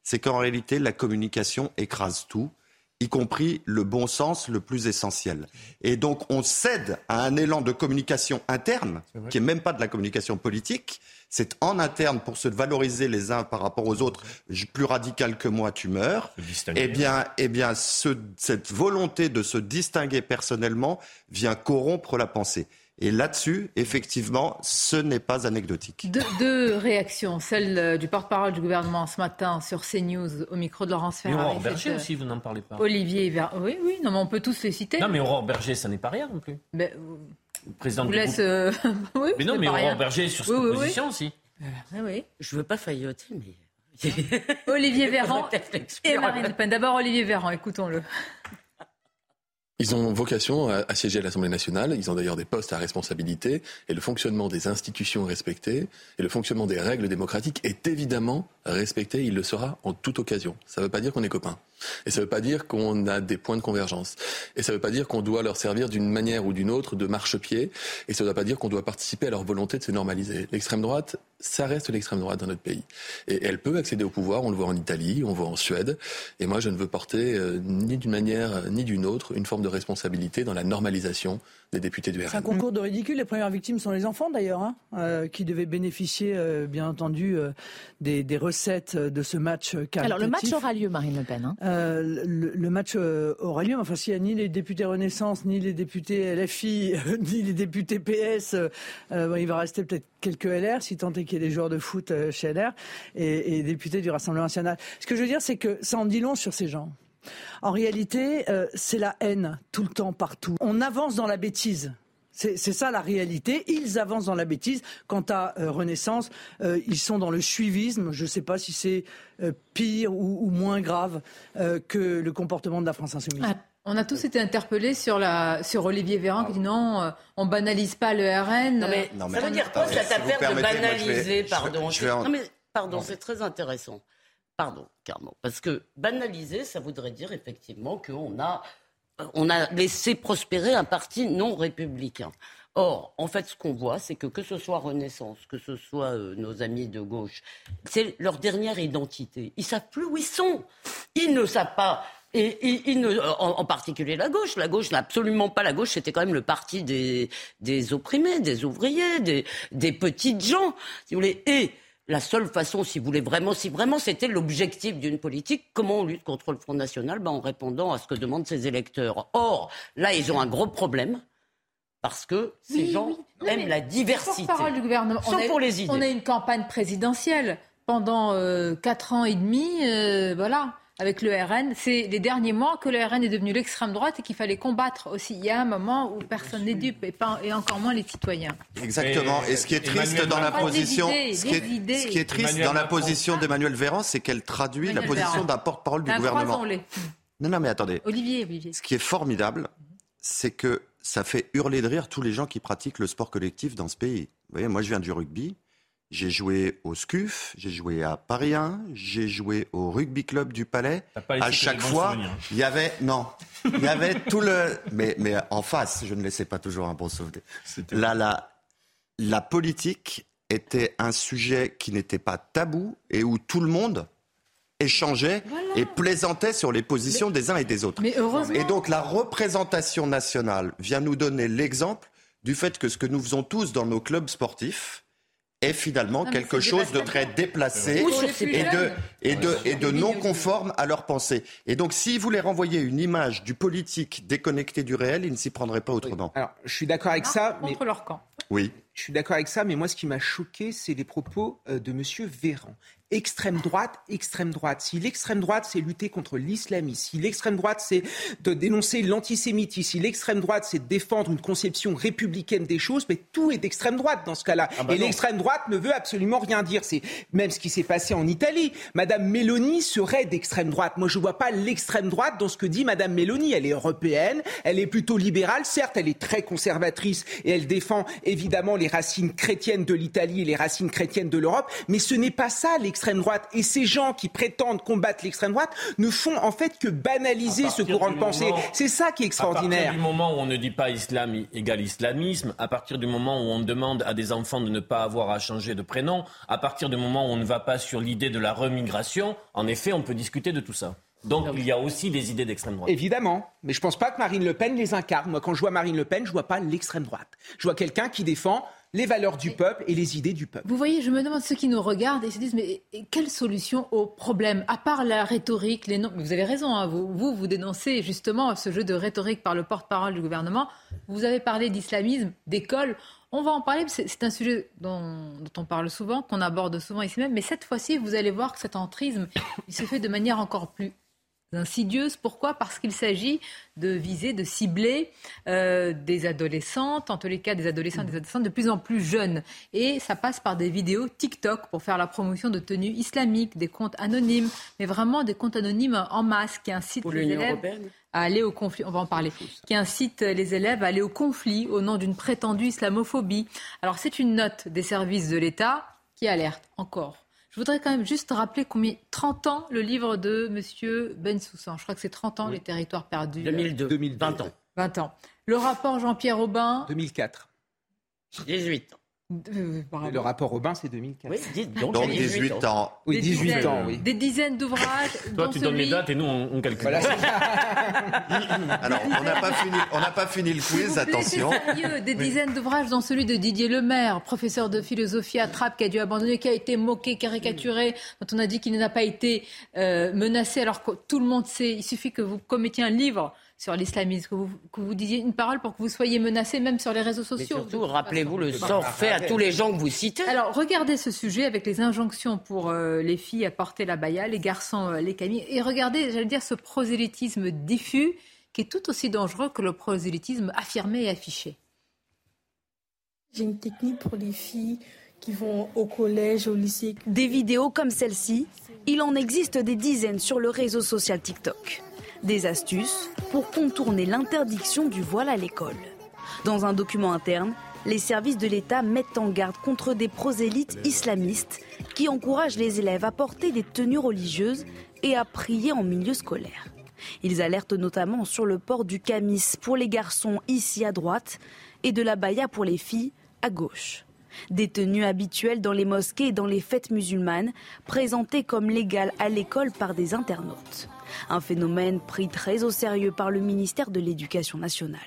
c'est qu'en réalité la communication écrase tout y compris le bon sens le plus essentiel. Et donc on cède à un élan de communication interne, qui n'est même pas de la communication politique, c'est en interne pour se valoriser les uns par rapport aux autres. Plus radical que moi, tu meurs. Eh bien, eh bien cette volonté de se distinguer personnellement vient corrompre la pensée. Et là-dessus, effectivement, ce n'est pas anecdotique. deux réactions. Celle euh, du porte-parole du gouvernement ce matin sur CNews au micro de Laurence Ferrari. Aurore Berger euh, aussi, vous n'en parlez pas. Olivier Oui, oui, non, mais on peut tous les citer. Non, mais Aurore Berger, ça n'est pas rien non plus. Mais, le président vous laisse, euh, oui, Mais non, mais Aurore Berger sur cette position aussi. oui. Je ne veux pas failloter, mais... Olivier Véran et Marine Le Pen. D'abord Olivier Véran, écoutons-le. Ils ont vocation à, siéger à l'Assemblée nationale. Ils ont d'ailleurs des postes à responsabilité. Et le fonctionnement des institutions respectées et le fonctionnement des règles démocratiques est évidemment respecté. Il le sera en toute occasion. Ça ne veut pas dire qu'on est copains. Et ça ne veut pas dire qu'on a des points de convergence. Et ça ne veut pas dire qu'on doit leur servir d'une manière ou d'une autre de marchepied. Et ça ne veut pas dire qu'on doit participer à leur volonté de se normaliser. L'extrême droite, ça reste l'extrême droite dans notre pays. Et elle peut accéder au pouvoir. On le voit en Italie, on le voit en Suède. Et moi, je ne veux porter euh, ni d'une manière ni d'une autre une forme de responsabilité dans la normalisation des députés du RN. C'est un concours de ridicule. Les premières victimes sont les enfants d'ailleurs, hein, euh, qui devaient bénéficier, euh, bien entendu, euh, des, recettes de ce match caritatif. Alors le match aura lieu, Marine Le Pen. Hein. Le, match aura lieu, enfin s'il n'y a ni les députés Renaissance, ni les députés LFI, ni les députés PS, il va rester peut-être quelques LR, si tant est qu'il y ait des joueurs de foot chez LR, et, et députés du Rassemblement national. Ce que je veux dire, c'est que ça en dit long sur ces gens. En réalité, euh, c'est la haine tout le temps, partout. On avance dans la bêtise. C'est ça la réalité. Ils avancent dans la bêtise. Quant à euh, Renaissance, euh, ils sont dans le suivisme. Je ne sais pas si c'est pire ou, moins grave que le comportement de la France insoumise. Ah, on a tous été interpellés sur, la, sur Olivier Véran qui dit non, on banalise pas le RN. Non mais, ça veut dire quoi cette affaire de banaliser, pardon Non mais pardon, c'est très intéressant. Pardon, Carmen. Parce que banaliser, ça voudrait dire effectivement qu'on a, on a laissé prospérer un parti non républicain. Or, en fait, ce qu'on voit, c'est que que ce soit Renaissance, que ce soit euh, nos amis de gauche, c'est leur dernière identité. Ils savent plus où ils sont. Ils ne savent pas. Et, ne, en, particulier la gauche. La gauche n'a absolument pas la gauche. C'était quand même le parti des, des opprimés, des ouvriers, des, des petites gens, si vous voulez. Et la seule façon, si vous voulez vraiment, si vraiment c'était l'objectif d'une politique, comment on lutte contre le Front National? Ben, En répondant à ce que demandent ses électeurs. Or, là, ils ont un gros problème parce que ces gens aiment la diversité. Parole du gouvernement. on a, pour les idées. On a une campagne présidentielle pendant euh, quatre ans et demi, euh, voilà avec le RN. C'est les derniers mois que le RN est devenu l'extrême droite et qu'il fallait combattre aussi. Il y a un moment où personne n'est dupe et, et, encore moins les citoyens. Exactement. Et, ce qui est triste dans la position, ce, qui est, triste dans la position d'Emmanuel Véran, c'est qu'elle traduit la position d'un porte-parole du gouvernement. Non, non, mais attendez. Olivier, Olivier. Ce qui est formidable, c'est que ça fait hurler de rire tous les gens qui pratiquent le sport collectif dans ce pays. Vous voyez, moi, je viens du rugby. J'ai joué au SCUF, j'ai joué à Paris 1, j'ai joué au rugby club du Palais. À chaque fois, il y avait non, il y avait tout le mais mais en face, je ne laissais pas toujours un bon souvenir. Là la la politique était un sujet qui n'était pas tabou et où tout le monde échangeait et plaisantait sur les positions des uns et des autres. Mais heureusement. Et donc la représentation nationale vient nous donner l'exemple du fait que ce que nous faisons tous dans nos clubs sportifs, est finalement quelque chose de très déplacé et de, et de, et de non conforme à leur pensée. Et donc, s'ils voulaient renvoyer une image du politique déconnecté du réel, ils ne s'y prendraient pas autrement. Alors, je suis d'accord avec ça. Contre mais... leur camp. Oui. Je suis d'accord avec ça, mais moi, ce qui m'a choqué, c'est les propos euh, de M. Véran extrême droite, extrême droite. Si l'extrême droite, c'est lutter contre l'islamisme, si l'extrême droite, c'est de dénoncer l'antisémitisme, si l'extrême droite, c'est défendre une conception républicaine des choses, mais tout est extrême droite dans ce cas-là. Ah bah Et l'extrême droite ne veut absolument rien dire. C'est même ce qui s'est passé en Italie. Madame Meloni serait d'extrême droite. Moi, je ne vois pas l'extrême droite dans ce que dit Madame Meloni. Elle est européenne, elle est plutôt libérale. Certes, elle est très conservatrice et elle défend évidemment les racines chrétiennes de l'Italie et les racines chrétiennes de l'Europe. Mais ce n'est pas ça l'extrême droite. Et ces gens qui prétendent combattre l'extrême droite ne font en fait que banaliser ce courant de pensée. C'est ça qui est extraordinaire. À partir du moment où on ne dit pas islam égale islamisme, à partir du moment où on demande à des enfants de ne pas avoir à changer de prénom, à partir du moment où on ne va pas sur l'idée de la remigration, en effet, on peut discuter de tout ça. Donc il y a aussi des idées d'extrême droite. Évidemment, mais je ne pense pas que Marine Le Pen les incarne. Moi, quand je vois Marine Le Pen, je ne vois pas l'extrême droite. Je vois quelqu'un qui défend les valeurs du peuple et les idées du peuple. Vous voyez, je me demande ceux qui nous regardent et se disent mais quelle solution au problème? À part la rhétorique, les noms. Vous avez raison, hein, vous, vous, vous dénoncez justement ce jeu de rhétorique par le porte-parole du gouvernement. Vous avez parlé d'islamisme, d'école. On va en parler, c'est un sujet dont, dont, on parle souvent, qu'on aborde souvent ici même, mais cette fois-ci, vous allez voir que cet entrisme, il se fait de manière encore plus insidieuse. Pourquoi? Parce qu'il s'agit de viser, de cibler euh, des adolescentes, en tous les cas des adolescents et des adolescentes de plus en plus jeunes. Et ça passe par des vidéos TikTok pour faire la promotion de tenues islamiques, des comptes anonymes, mais vraiment des comptes anonymes en masse qui incitent les élèves à aller au conflit. On va en parler. Qui incite les élèves à aller au conflit au nom d'une prétendue islamophobie. Alors c'est une note des services de l'État qui alerte encore je voudrais quand même juste rappeler combien 30 ans le livre de Monsieur Ben Soussan. Je crois que c'est 30 ans les territoires perdus. 2002. 2020 ans. 20 ans. Le rapport Jean-Pierre Aubin. 2004. 18 ans. Euh, le rapport Robin, c'est 2004. Oui, donc, 18 ans. Oui, 18 ans, oui. Des dizaines d'ouvrages. Toi, tu donnes les dates et nous, on, calcule. Alors, on n'a pas, fini, pas fini le quiz, attention. Sérieux, des dizaines d'ouvrages, dont celui de Didier Lemaire, professeur de philosophie à Trappes, qui a dû abandonner, qui a été moqué, caricaturé, dont on a dit qu'il n'a pas été euh, menacé, alors que tout le monde sait. Il suffit que vous commettiez un livre sur l'islamisme, que vous, que vous disiez une parole pour que vous soyez menacé même sur les réseaux sociaux. Mais surtout, rappelez-vous le sort fait à tous les gens que vous citez. Alors, regardez ce sujet avec les injonctions pour euh, les filles à porter la baya, les garçons euh, les camilles, et regardez, j'allais dire, ce prosélytisme diffus qui est tout aussi dangereux que le prosélytisme affirmé et affiché. J'ai une technique pour les filles qui vont au collège, au lycée. Des vidéos comme celle-ci, il en existe des dizaines sur le réseau social TikTok. Des astuces pour contourner l'interdiction du voile à l'école. Dans un document interne, les services de l'État mettent en garde contre des prosélytes islamistes qui encouragent les élèves à porter des tenues religieuses et à prier en milieu scolaire. Ils alertent notamment sur le port du camis pour les garçons ici à droite et de la baya pour les filles à gauche. Des tenues habituelles dans les mosquées et dans les fêtes musulmanes, présentées comme légales à l'école par des internautes. Un phénomène pris très au sérieux par le ministère de l'Éducation nationale.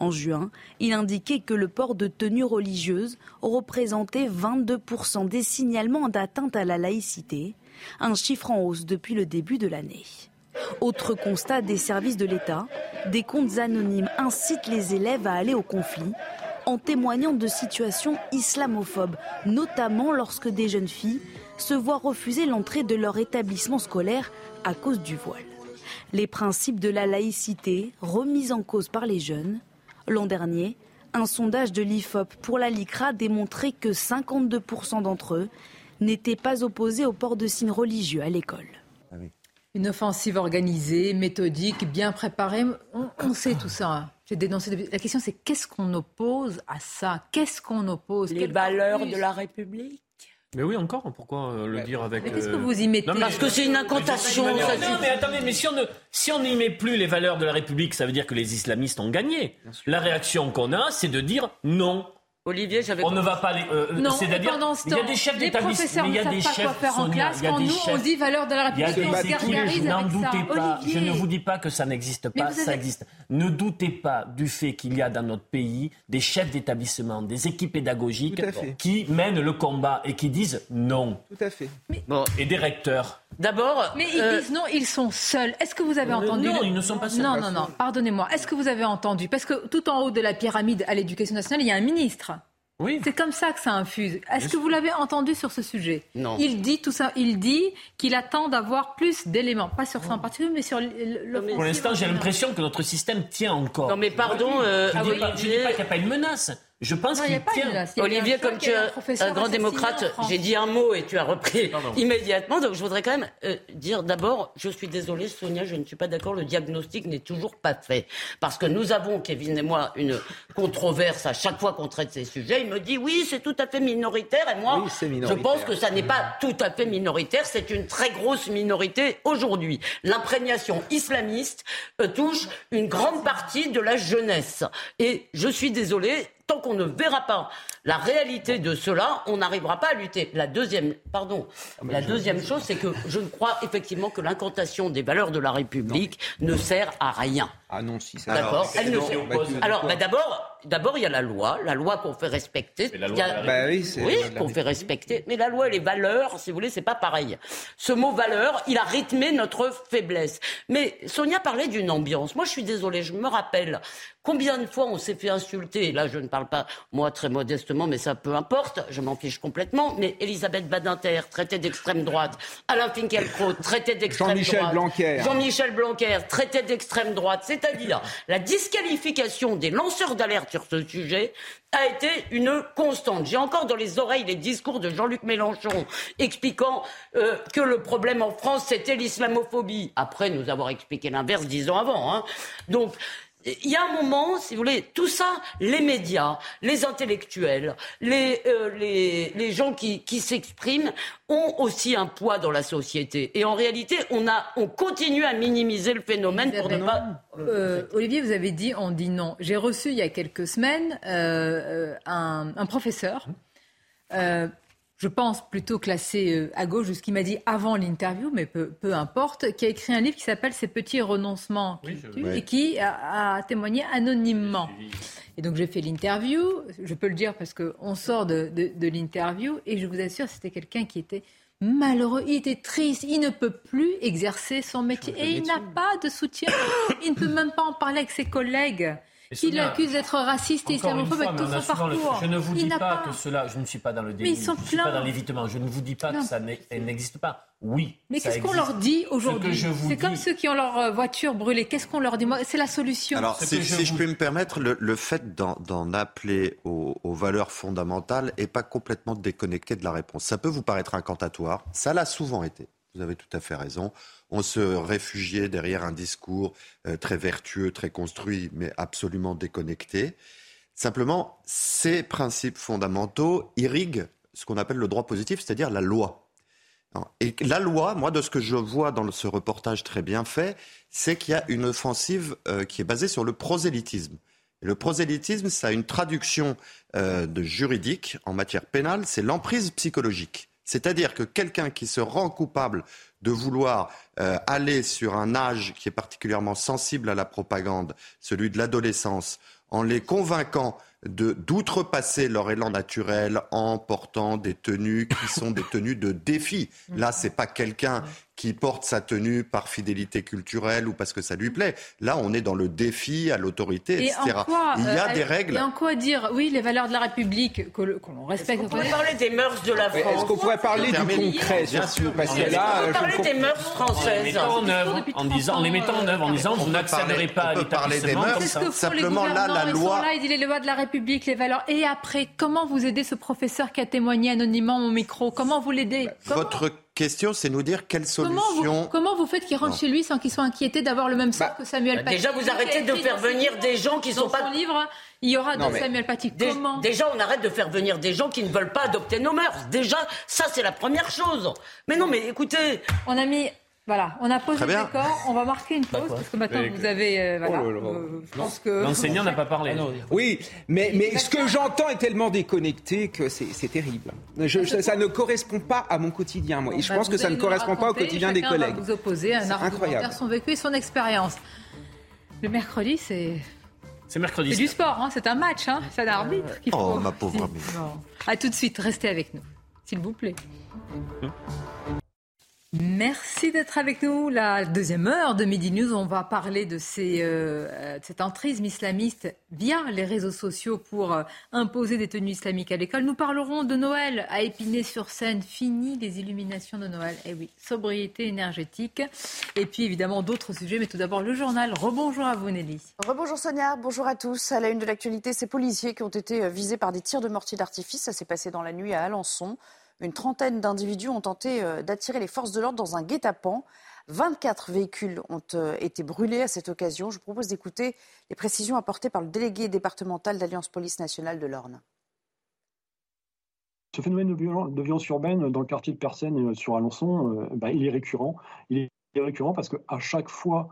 En juin, il indiquait que le port de tenues religieuses représentait 22% des signalements d'atteinte à la laïcité, un chiffre en hausse depuis le début de l'année. Autre constat des services de l'État, des comptes anonymes incitent les élèves à aller au conflit en témoignant de situations islamophobes, notamment lorsque des jeunes filles se voient refuser l'entrée de leur établissement scolaire à cause du voile. Les principes de la laïcité remis en cause par les jeunes. L'an dernier, un sondage de l'IFOP pour la LICRA démontrait que 52% d'entre eux n'étaient pas opposés au port de signes religieux à l'école. Ah Une offensive organisée, méthodique, bien préparée. On, sait tout ça. J'ai dénoncé. La question, c'est qu'est-ce qu'on oppose à ça? Qu'est-ce qu'on oppose? Les valeurs de la République? Mais oui, encore. Pourquoi euh, le dire avec. Mais qu'est-ce que euh, vous y mettez Parce que c'est une incantation. Non, mais attendez, mais si on ne si on n'y met plus les valeurs de la République, ça veut dire que les islamistes ont gagné. La réaction qu'on a, c'est de dire non. Olivier, j'avais. On ne va pas les. Euh, non, c'est-à-dire. Il y a des chefs d'établissement. Il y a des chefs. Quoi faire en classe quand nous on dit valeurs de la République. Il N'en doutez pas. Je ne vous dis pas que ça n'existe pas. Ça existe. Ne doutez pas du fait qu'il y a dans notre pays des chefs d'établissement, des équipes pédagogiques qui mènent le combat et qui disent non. Tout à fait. Bon. Et des recteurs. D'abord. Mais ils euh, disent non, ils sont seuls. Est-ce que vous avez entendu Non, ils ne sont pas seuls. Non, non, non. Pardonnez-moi. Est-ce que vous avez entendu? Parce que tout en haut de la pyramide à l'éducation nationale, il y a un ministre. Oui. C'est comme ça que ça infuse. Est-ce que vous l'avez entendu sur ce sujet? Non. Il dit tout ça. Il dit qu'il attend d'avoir plus d'éléments, pas sur ça en particulier, mais sur le. Pour l'instant, j'ai l'impression que notre système tient encore. Non, mais pardon. Euh, je ne dis pas qu'il n'y a pas une menace. Je pense qu'il tient. Olivier, comme tu es un, grand démocrate, j'ai dit un mot et tu as repris immédiatement. Donc je voudrais quand même euh, dire d'abord, je suis désolée, Sonia, je ne suis pas d'accord. Le diagnostic n'est toujours pas fait parce que nous avons, Kevin et moi, une controverse à chaque fois qu'on traite ces sujets. Il me dit oui, c'est tout à fait minoritaire et moi, je pense que ça n'est pas tout à fait minoritaire. C'est une très grosse minorité aujourd'hui. L'imprégnation islamiste euh, touche une grande partie de la jeunesse et je suis désolée tant qu'on ne verra pas la réalité de cela, on n'arrivera pas à lutter. La deuxième, pardon, ah, la deuxième chose, c'est que je ne crois effectivement que l'incantation des valeurs de la République ne sert à rien. Ah non, si ça. D'accord. Elle ne Alors, bah, d'abord, d'abord il y a la loi, la loi qu'on fait respecter. La loi bah oui, oui qu'on fait respecter. Mais la loi et les valeurs, si vous voulez, c'est pas pareil. Ce mot valeur, il a rythmé notre faiblesse. Mais Sonia parlait d'une ambiance. Moi, je suis désolée, je me rappelle combien de fois on s'est fait insulter. Là, je ne parle pas moi très modestement, mais ça peu importe. Je m'en fiche complètement. Mais Elisabeth Badinter, traité d'extrême droite. Alain Finkielkraut, traité d'extrême droite. Jean-Michel Blanquer. Jean-Michel Blanquer, traité d'extrême droite. C'est c'est-à-dire la disqualification des lanceurs d'alerte sur ce sujet a été une constante. J'ai encore dans les oreilles les discours de Jean-Luc Mélenchon expliquant euh, que le problème en France, c'était l'islamophobie. Après nous avoir expliqué l'inverse dix ans avant. Hein. Donc, il y a un moment, si vous voulez, tout ça, les médias, les intellectuels, les, euh, les, les, gens qui, qui s'expriment ont aussi un poids dans la société. Et en réalité, on, a, on continue à minimiser le phénomène pour ne pas... Euh, Olivier, vous avez dit, on dit non. J'ai reçu il y a quelques semaines euh, un, un, professeur je pense, plutôt classé euh, à gauche, ce qu'il m'a dit avant l'interview, mais peu, importe, qui a écrit un livre qui s'appelle Ces petits renoncements et qui a, témoigné anonymement. Et donc j'ai fait l'interview, je peux le dire parce qu'on sort de, l'interview, et je vous assure, c'était quelqu'un qui était malheureux, il était triste, il ne peut plus exercer son métier, et il n'a pas de soutien, il ne peut même pas en parler avec ses collègues qui l'accuse d'être raciste et islamophobe avec tout son parcours. Je ne vous dis pas, que cela, je ne suis pas dans le déni, je ne suis pas dans l'évitement, je ne vous dis pas que ça n'existe pas. Oui. Mais qu'est-ce qu'on leur dit aujourd'hui C'est comme ceux qui ont leur euh, voiture brûlée. Qu'est-ce qu'on leur dit C'est la solution. Alors, si, je, peux me permettre, le, fait d'en appeler aux, aux, valeurs fondamentales n'est pas complètement déconnecté de la réponse. Ça peut vous paraître incantatoire. Ça l'a souvent été. Vous avez tout à fait raison on se réfugiait derrière un discours euh, très vertueux, très construit, mais absolument déconnecté. Simplement, ces principes fondamentaux irriguent ce qu'on appelle le droit positif, c'est-à-dire la loi. Et la loi, moi, de ce que je vois dans ce reportage très bien fait, c'est qu'il y a une offensive euh, qui est basée sur le prosélytisme. Et le prosélytisme, ça a une traduction euh, de juridique en matière pénale, c'est l'emprise psychologique. C'est-à-dire que quelqu'un qui se rend coupable de vouloir euh, aller sur un âge qui est particulièrement sensible à la propagande, celui de l'adolescence, en les convainquant d'outrepasser leur élan naturel en portant des tenues qui sont des tenues de défi. Là, c'est pas quelqu'un qui porte sa tenue par fidélité culturelle ou parce que ça lui plaît. Là, on est dans le défi à l'autorité, etc. Il y a euh, des règles. Et en quoi dire, oui, les valeurs de la République, que l'on respecte. On pourrait parler des mœurs de la France. Est-ce qu'on pourrait parler du concret Bien sûr. Parce que là, on parler des mœurs françaises. En, œuvre, en, disant, en les mettant en œuvre, en disant, vous n'accéderez pas à l'établissement. Simplement, là, la loi. Là, il dit les lois de la République, les valeurs. Et après, comment vous aidez ce professeur qui a témoigné anonymement au micro? Comment vous l'aidez? Votre question, c'est nous dire quelle solution. Comment vous, faites qu'il rentre chez lui sans qu'il soit inquiété d'avoir le même sort bah, que Samuel bah, Paty Déjà, vous arrêtez de faire venir des gens qui sont pas. Son livre, il y aura de Samuel Paty. Comment Déjà, on arrête de faire venir des gens qui ne veulent pas adopter nos mœurs. Déjà, ça, c'est la première chose. Mais non, mais écoutez. On a mis voilà, on a posé le décor, on va marquer une pause parce que maintenant vous avez. Euh, voilà, oh euh, je pense que l'enseignant n'a pas parlé. Ah oui, mais mais ce que j'entends est tellement déconnecté que c'est terrible. Je, ça, ne correspond pas à mon quotidien, moi, et je bah, pense que ça ne correspond pas au quotidien des collègues. Va vous opposer un argumentaire son vécu et son expérience. Le mercredi, c'est. C'est mercredi. C'est du sport, hein, c'est un match, hein, c'est un arbitre. oh ma pauvre amie. À tout de suite, restez avec nous, s'il vous plaît. Hum. Merci d'être avec nous. La deuxième heure de Midi News, on va parler de, ces, euh, cet entrisme islamiste via les réseaux sociaux pour euh, imposer des tenues islamiques à l'école. Nous parlerons de Noël à Épinay-sur-Seine. Fini les illuminations de Noël. Eh oui, sobriété énergétique. Et puis évidemment d'autres sujets. Mais tout d'abord, le journal. Rebonjour à vous, Nelly. Rebonjour Sonia. Bonjour à tous. À la une de l'actualité, ces policiers qui ont été euh, visés par des tirs de mortier d'artifice. Ça s'est passé dans la nuit à Alençon. Une trentaine d'individus ont tenté euh, d'attirer les forces de l'ordre dans un guet-apens. 24 véhicules ont euh, été brûlés à cette occasion. Je vous propose d'écouter les précisions apportées par le délégué départemental d'Alliance Police Nationale de l'Orne. Ce phénomène de violence, urbaine dans le quartier de Persène euh, sur Alençon, bah, il est récurrent. Il est récurrent parce qu'à chaque fois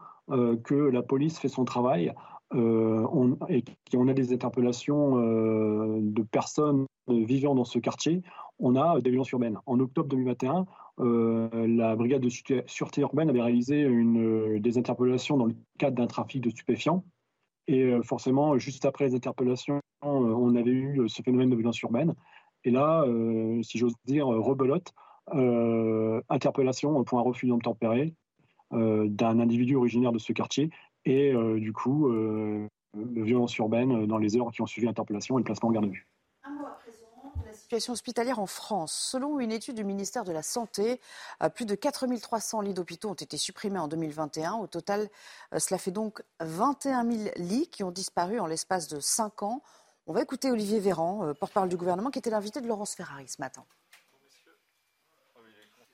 que la police fait son travail, on, et qu'on a des interpellations de personnes vivant dans ce quartier, on a des violences urbaines. En octobre 2021, euh, la brigade de sûreté urbaine avait réalisé euh, des interpellations dans le cadre d'un trafic de stupéfiants. Et euh, forcément, juste après les interpellations, on avait eu ce phénomène de violence urbaine. Et là, si j'ose dire, rebelote, interpellation pour un refus d'obtempérer d'un individu originaire de ce quartier. Et du coup, violence urbaine dans les heures qui ont suivi l'interpellation et le placement en garde à vue situation hospitalière en France. Selon une étude du ministère de la Santé, euh, plus de 4300 lits d'hôpitaux ont été supprimés en 2021. Au total, euh, cela fait donc 21 000 lits qui ont disparu en l'espace de 5 ans. On va écouter Olivier Véran, euh, porte-parole du gouvernement, qui était l'invité de Laurence Ferrari ce matin.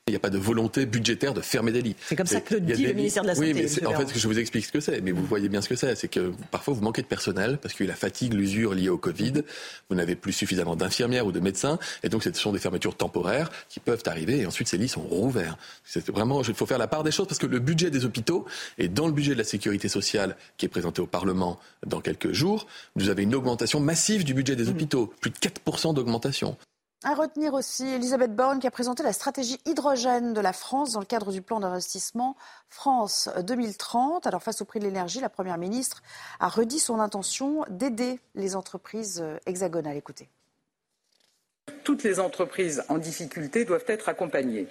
Il n'y a pas de volonté budgétaire de fermer des lits. C'est comme ça que le dit le ministère de la Santé. Oui, mais en fait, je vous explique ce que c'est, mais vous voyez bien ce que c'est. C'est que parfois, vous manquez de personnel parce que la fatigue, l'usure liée au Covid, vous n'avez plus suffisamment d'infirmières ou de médecins, et donc ce sont des fermetures temporaires qui peuvent arriver, et ensuite ces lits sont rouverts. C'est vraiment, il faut faire la part des choses parce que le budget des hôpitaux est dans le budget de la sécurité sociale qui est présenté au Parlement dans quelques jours. Vous avez une augmentation massive du budget des hôpitaux, plus de 4% d'augmentation. À retenir aussi Elisabeth Borne qui a présenté la stratégie hydrogène de la France dans le cadre du plan d'investissement France 2030. Alors face au prix de l'énergie, la Première ministre a redit son intention d'aider les entreprises hexagonales. Écoutez. Toutes les entreprises en difficulté doivent être accompagnées.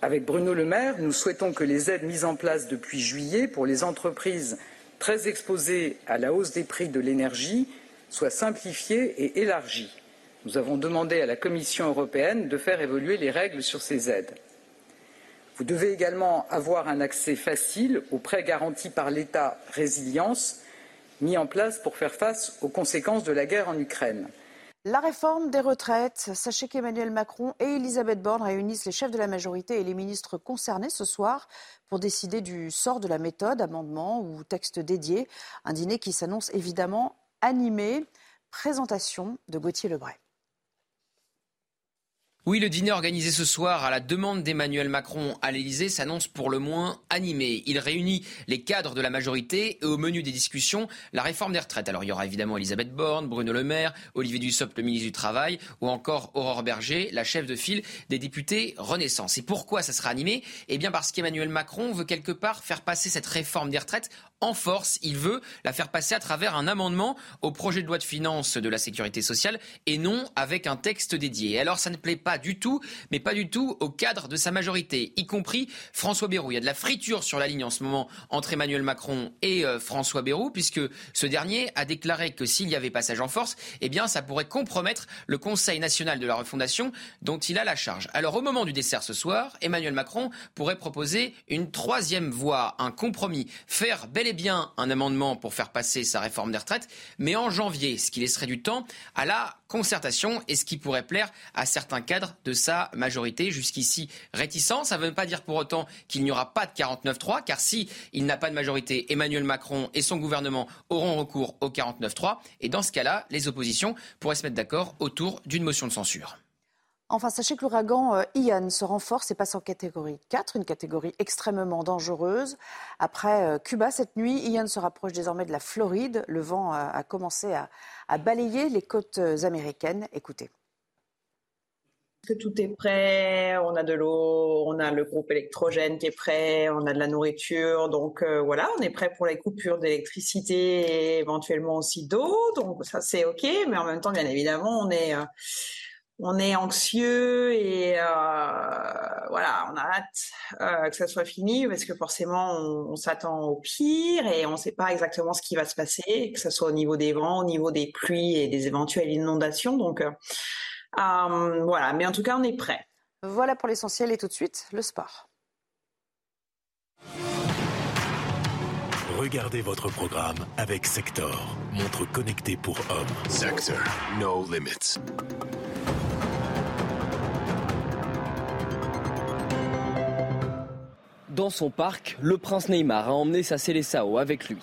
Avec Bruno Le Maire, nous souhaitons que les aides mises en place depuis juillet pour les entreprises très exposées à la hausse des prix de l'énergie soient simplifiées et élargies. Nous avons demandé à la Commission européenne de faire évoluer les règles sur ces aides. Vous devez également avoir un accès facile aux prêts garantis par l'État résilience mis en place pour faire face aux conséquences de la guerre en Ukraine. La réforme des retraites. Sachez qu'Emmanuel Macron et Elisabeth Borne réunissent les chefs de la majorité et les ministres concernés ce soir pour décider du sort de la méthode, amendement ou texte dédié. Un dîner qui s'annonce évidemment animé. Présentation de Gauthier Lebray. Oui, le dîner organisé ce soir à la demande d'Emmanuel Macron à l'Elysée s'annonce pour le moins animé. Il réunit les cadres de la majorité et au menu des discussions, la réforme des retraites. Alors il y aura évidemment Elisabeth Borne, Bruno Le Maire, Olivier Dussopt, le ministre du Travail, ou encore Aurore Berger, la chef de file des députés Renaissance. Et pourquoi ça sera animé? Eh bien parce qu'Emmanuel Macron veut quelque part faire passer cette réforme des retraites en force. Il veut la faire passer à travers un amendement au projet de loi de finances de la sécurité sociale et non avec un texte dédié. alors ça ne plaît pas du tout, mais pas du tout au cadre de sa majorité, y compris François Bayrou. Il y a de la friture sur la ligne en ce moment entre Emmanuel Macron et euh, François Bayrou, puisque ce dernier a déclaré que s'il y avait passage en force, eh bien ça pourrait compromettre le Conseil national de la refondation dont il a la charge. Alors au moment du dessert ce soir, Emmanuel Macron pourrait proposer une troisième voie, un compromis, faire bel et bien un amendement pour faire passer sa réforme des retraites, mais en janvier, ce qui laisserait du temps à la concertation et ce qui pourrait plaire à certains cadres de sa majorité. Jusqu'ici réticent. Ça ne veut pas dire pour autant qu'il n'y aura pas de 49-3, car si il n'a pas de majorité, Emmanuel Macron et son gouvernement auront recours au 49-3. Et dans ce cas-là, les oppositions pourraient se mettre d'accord autour d'une motion de censure. Enfin, sachez que l'ouragan euh, Ian se renforce et passe en catégorie 4, une catégorie extrêmement dangereuse. Après euh, Cuba cette nuit, Ian se rapproche désormais de la Floride. Le vent a commencé à, balayer les côtes euh, américaines. Écoutez. Que tout est prêt, on a de l'eau, on a le groupe électrogène qui est prêt, on a de la nourriture, donc voilà, on est prêt pour les coupures d'électricité et éventuellement aussi d'eau, donc ça c'est ok, mais en même temps bien évidemment on est on est anxieux et euh, voilà, on a hâte euh, que ça soit fini parce que forcément on, s'attend au pire et on ne sait pas exactement ce qui va se passer, que ce soit au niveau des vents, au niveau des pluies et des éventuelles inondations. Donc euh, voilà, mais en tout cas on est prêt. Voilà pour l'essentiel et tout de suite le sport. Regardez votre programme avec Sector, montre connectée pour hommes. Sector, no limits. Dans son parc, le prince Neymar a emmené sa Célessao avec lui.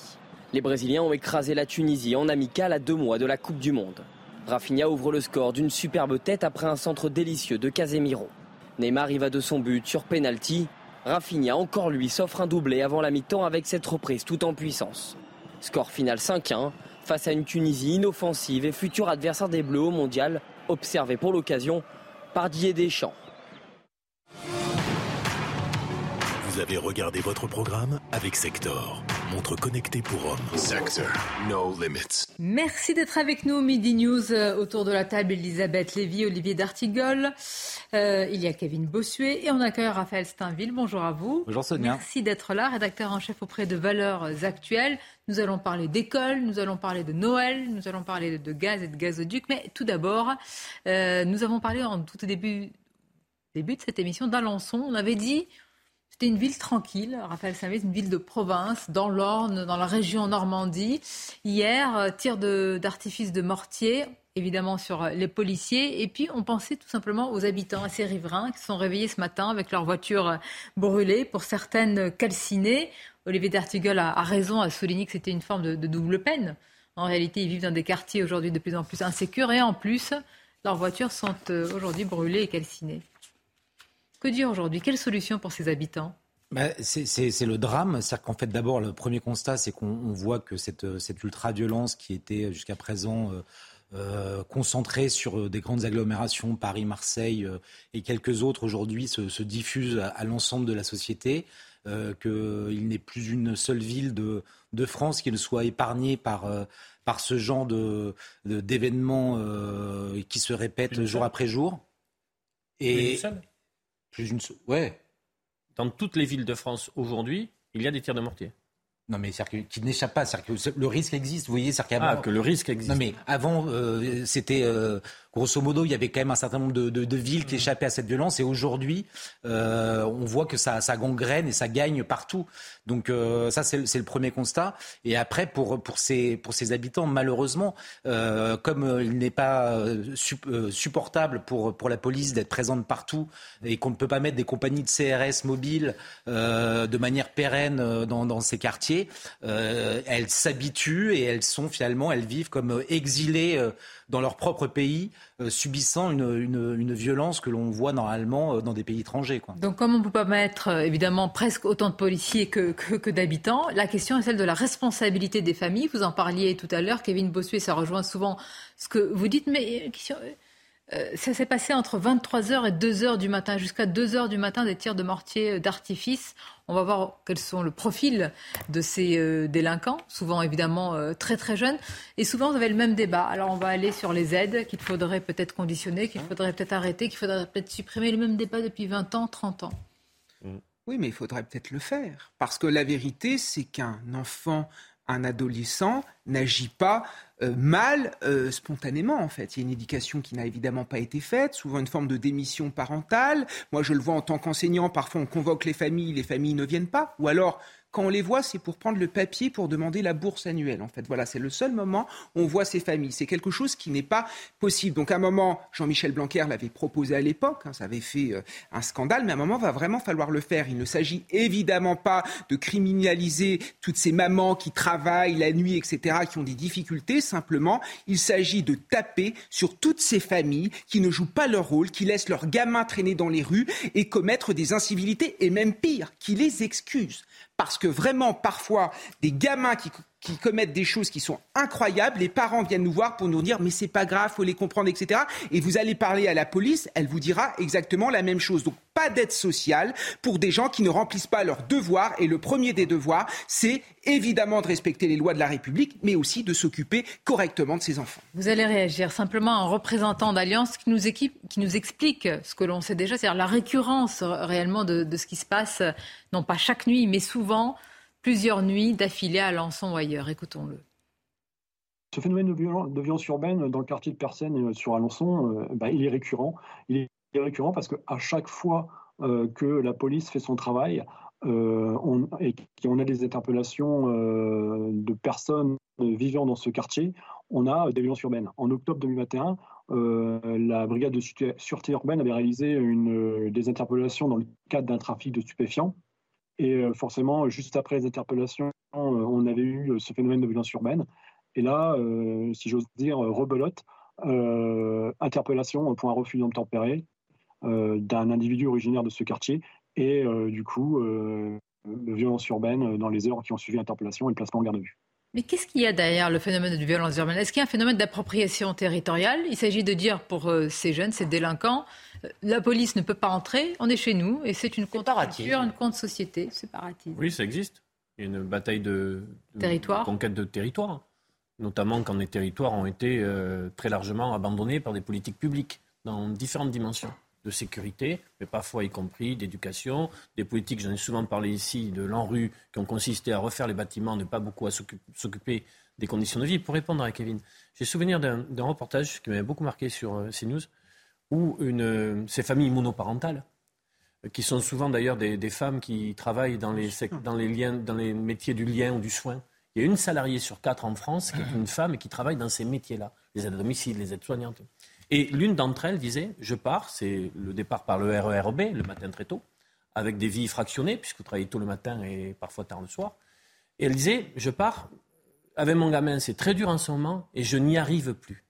Les Brésiliens ont écrasé la Tunisie en amical à deux mois de la Coupe du Monde. Rafinha ouvre le score d'une superbe tête après un centre délicieux de Casemiro. Neymar y va de son but sur penalty. Rafinha, encore lui, s'offre un doublé avant la mi-temps avec cette reprise tout en puissance. Score final 5-1 face à une Tunisie inoffensive et futur adversaire des Bleus au mondial, observé pour l'occasion par Didier Deschamps. Vous avez regardé votre programme avec Sector, montre connectée pour hommes. Sector, no limits. Merci d'être avec nous. Midi News euh, autour de la table. Elisabeth Lévy, Olivier D'Artigol. Euh, il y a Kevin Bossuet et on accueille Raphaël Steinville. Bonjour à vous. Bonjour Sonia. Merci d'être là, rédacteur en chef auprès de Valeurs Actuelles. Nous allons parler d'école, nous allons parler de Noël, nous allons parler de gaz et de gazoduc. Mais tout d'abord, euh, nous avons parlé en tout début, début de cette émission d'Alençon. On avait dit c'était une ville tranquille, Raphaël Saint une ville de province, dans l'Orne, dans la région Normandie. Hier, euh, tir d'artifice de, mortier, évidemment sur euh, les policiers. Et puis, on pensait tout simplement aux habitants, à ces riverains qui se sont réveillés ce matin avec leurs voitures euh, brûlées, pour certaines calcinées. Olivier D'Artigol a, raison à souligner que c'était une forme de, de double peine. En réalité, ils vivent dans des quartiers aujourd'hui de plus en plus insécures et en plus, leurs voitures sont aujourd'hui brûlées et calcinées. Que dire aujourd'hui? Quelle solution pour ces habitants? Bah, c'est le drame. C'est-à-dire qu'en fait, d'abord, le premier constat, c'est qu'on voit que cette, cette ultra-violence qui était jusqu'à présent euh, euh, concentrée sur des grandes agglomérations, Paris, Marseille euh, et quelques autres, aujourd'hui se, diffuse à, l'ensemble de la société. qu'il n'est plus une seule ville de, de, France qui ne soit épargnée par, par ce genre d'événements de, qui se répètent jour après jour. Et, plus une. Ouais. Dans toutes les villes de France aujourd'hui, il y a des tirs de mortier. Non, mais c'est-à-dire qui n'échappe pas. C'est-à-dire que le risque existe. Vous voyez, c'est-à-dire qu'avant. Ah, que le risque existe. Non, mais avant, euh, c'était. Euh, grosso modo, il y avait quand même un certain nombre de, villes qui échappaient à cette violence. Et aujourd'hui, euh, on voit que ça, ça gangrène et ça gagne partout. Donc, ça, c'est le premier constat. Et après, pour, pour, ces, pour ces habitants, malheureusement, comme il n'est pas supportable pour, pour la police d'être présente partout et qu'on ne peut pas mettre des compagnies de CRS mobiles de manière pérenne dans, dans ces quartiers, euh, elles s'habituent et elles sont finalement, elles vivent comme euh, exilées euh, dans leur propre pays, subissant une, violence que l'on voit normalement dans des pays étrangers. Donc comme on ne peut pas mettre évidemment presque autant de policiers que, que, d'habitants, la question est celle de la responsabilité des familles. Vous en parliez tout à l'heure, Kevin Bossuet, ça rejoint souvent ce que vous dites, mais Euh, ça s'est passé entre 23h et 2h du matin, jusqu'à 2h du matin, des tirs de mortier euh, d'artifice. On va voir quels sont le profil de ces euh, délinquants, souvent évidemment très très jeunes. Et souvent, vous avez le même débat. Alors, on va aller sur les aides qu'il faudrait peut-être conditionner, qu'il faudrait peut-être arrêter, qu'il faudrait peut-être supprimer. Le même débat depuis 20 ans, 30 ans. Oui, mais il faudrait peut-être le faire. Parce que la vérité, c'est qu'un enfant, un adolescent n'agit pas euh, mal euh, spontanément en fait. Il y a une éducation qui n'a évidemment pas été faite, souvent une forme de démission parentale. Moi je le vois en tant qu'enseignant, parfois on convoque les familles, les familles ne viennent pas, ou alors quand on les voit, c'est pour prendre le papier pour demander la bourse annuelle. En fait, voilà, c'est le seul moment où on voit ces familles. C'est quelque chose qui n'est pas possible. Donc, à un moment, Jean-Michel Blanquer l'avait proposé à l'époque. Hein, ça avait fait euh, un scandale, mais à un moment, va vraiment falloir le faire. Il ne s'agit évidemment pas de criminaliser toutes ces mamans qui travaillent la nuit, etc., qui ont des difficultés. Simplement, il s'agit de taper sur toutes ces familles qui ne jouent pas leur rôle, qui laissent leurs gamins traîner dans les rues et commettre des incivilités, et même pire, qui les excusent parce que vraiment, parfois, des gamins qui, commettent des choses qui sont incroyables, les parents viennent nous voir pour nous dire mais c'est pas grave, faut les comprendre, etc. Et vous allez parler à la police, elle vous dira exactement la même chose. Donc pas d'aide sociale pour des gens qui ne remplissent pas leurs devoirs. Et le premier des devoirs, c'est évidemment de respecter les lois de la République, mais aussi de s'occuper correctement de ses enfants. Vous allez réagir simplement en représentant d'Alliance qui qui nous explique ce que l'on sait déjà, c'est-à-dire la récurrence réellement de, ce qui se passe, non pas chaque nuit, mais souvent plusieurs nuits d'affilée à Alençon ou ailleurs. Écoutons-le. Ce phénomène de, violence, urbaine dans le quartier de Persène euh, sur Alençon, euh, bah, il est récurrent. Il est récurrent parce qu'à chaque fois euh, que la police fait son travail, et qu'on a des interpellations de personnes vivant dans ce quartier, on a des violences urbaines. En octobre 2021, euh, la brigade de sûreté urbaine avait réalisé des interpellations dans le cadre d'un trafic de stupéfiants. Et forcément, juste après les interpellations, on avait eu ce phénomène de violence urbaine. Et là, si j'ose dire, rebelote, interpellation pour un refus d'obtempérer d'un individu originaire de ce quartier et euh, du coup, euh, violence urbaine dans les heures qui ont suivi l'interpellation et le placement en garde à vue. Mais qu'est-ce qu'il y a derrière le phénomène de violence urbaine? Est-ce qu'il y a un phénomène d'appropriation territoriale? Il s'agit de dire pour euh, ces jeunes, ces délinquants, la police ne peut pas entrer, on est chez nous et c'est une contre-culture, une contre-société, séparatisme. Oui, ça existe. Il y a une bataille de, territoire. conquête de territoire, notamment quand les territoires ont été très largement abandonnés par des politiques publiques dans différentes dimensions de sécurité, mais parfois y compris d'éducation, des politiques, j'en ai souvent parlé ici, de l'ANRU, qui ont consisté à refaire les bâtiments, ne pas beaucoup à s'occuper des conditions de vie. Pour répondre à Kevin, j'ai souvenir d'un reportage qui m'avait beaucoup marqué sur euh, CNews, une, ces familles monoparentales, qui sont souvent d'ailleurs des, femmes qui travaillent dans les, dans, les liens, dans les métiers du lien ou du soin. Il y a une salariée sur quatre en France qui est une femme et qui travaille dans ces métiers-là, les aides à domicile, les aides soignantes. Et l'une d'entre elles disait Je pars, c'est le départ par le RERB, le matin très tôt, avec des vies fractionnées, puisque vous travaillez tôt le matin et parfois tard le soir. Et elle disait Je pars, avec mon gamin, c'est très dur en ce moment et je n'y arrive plus.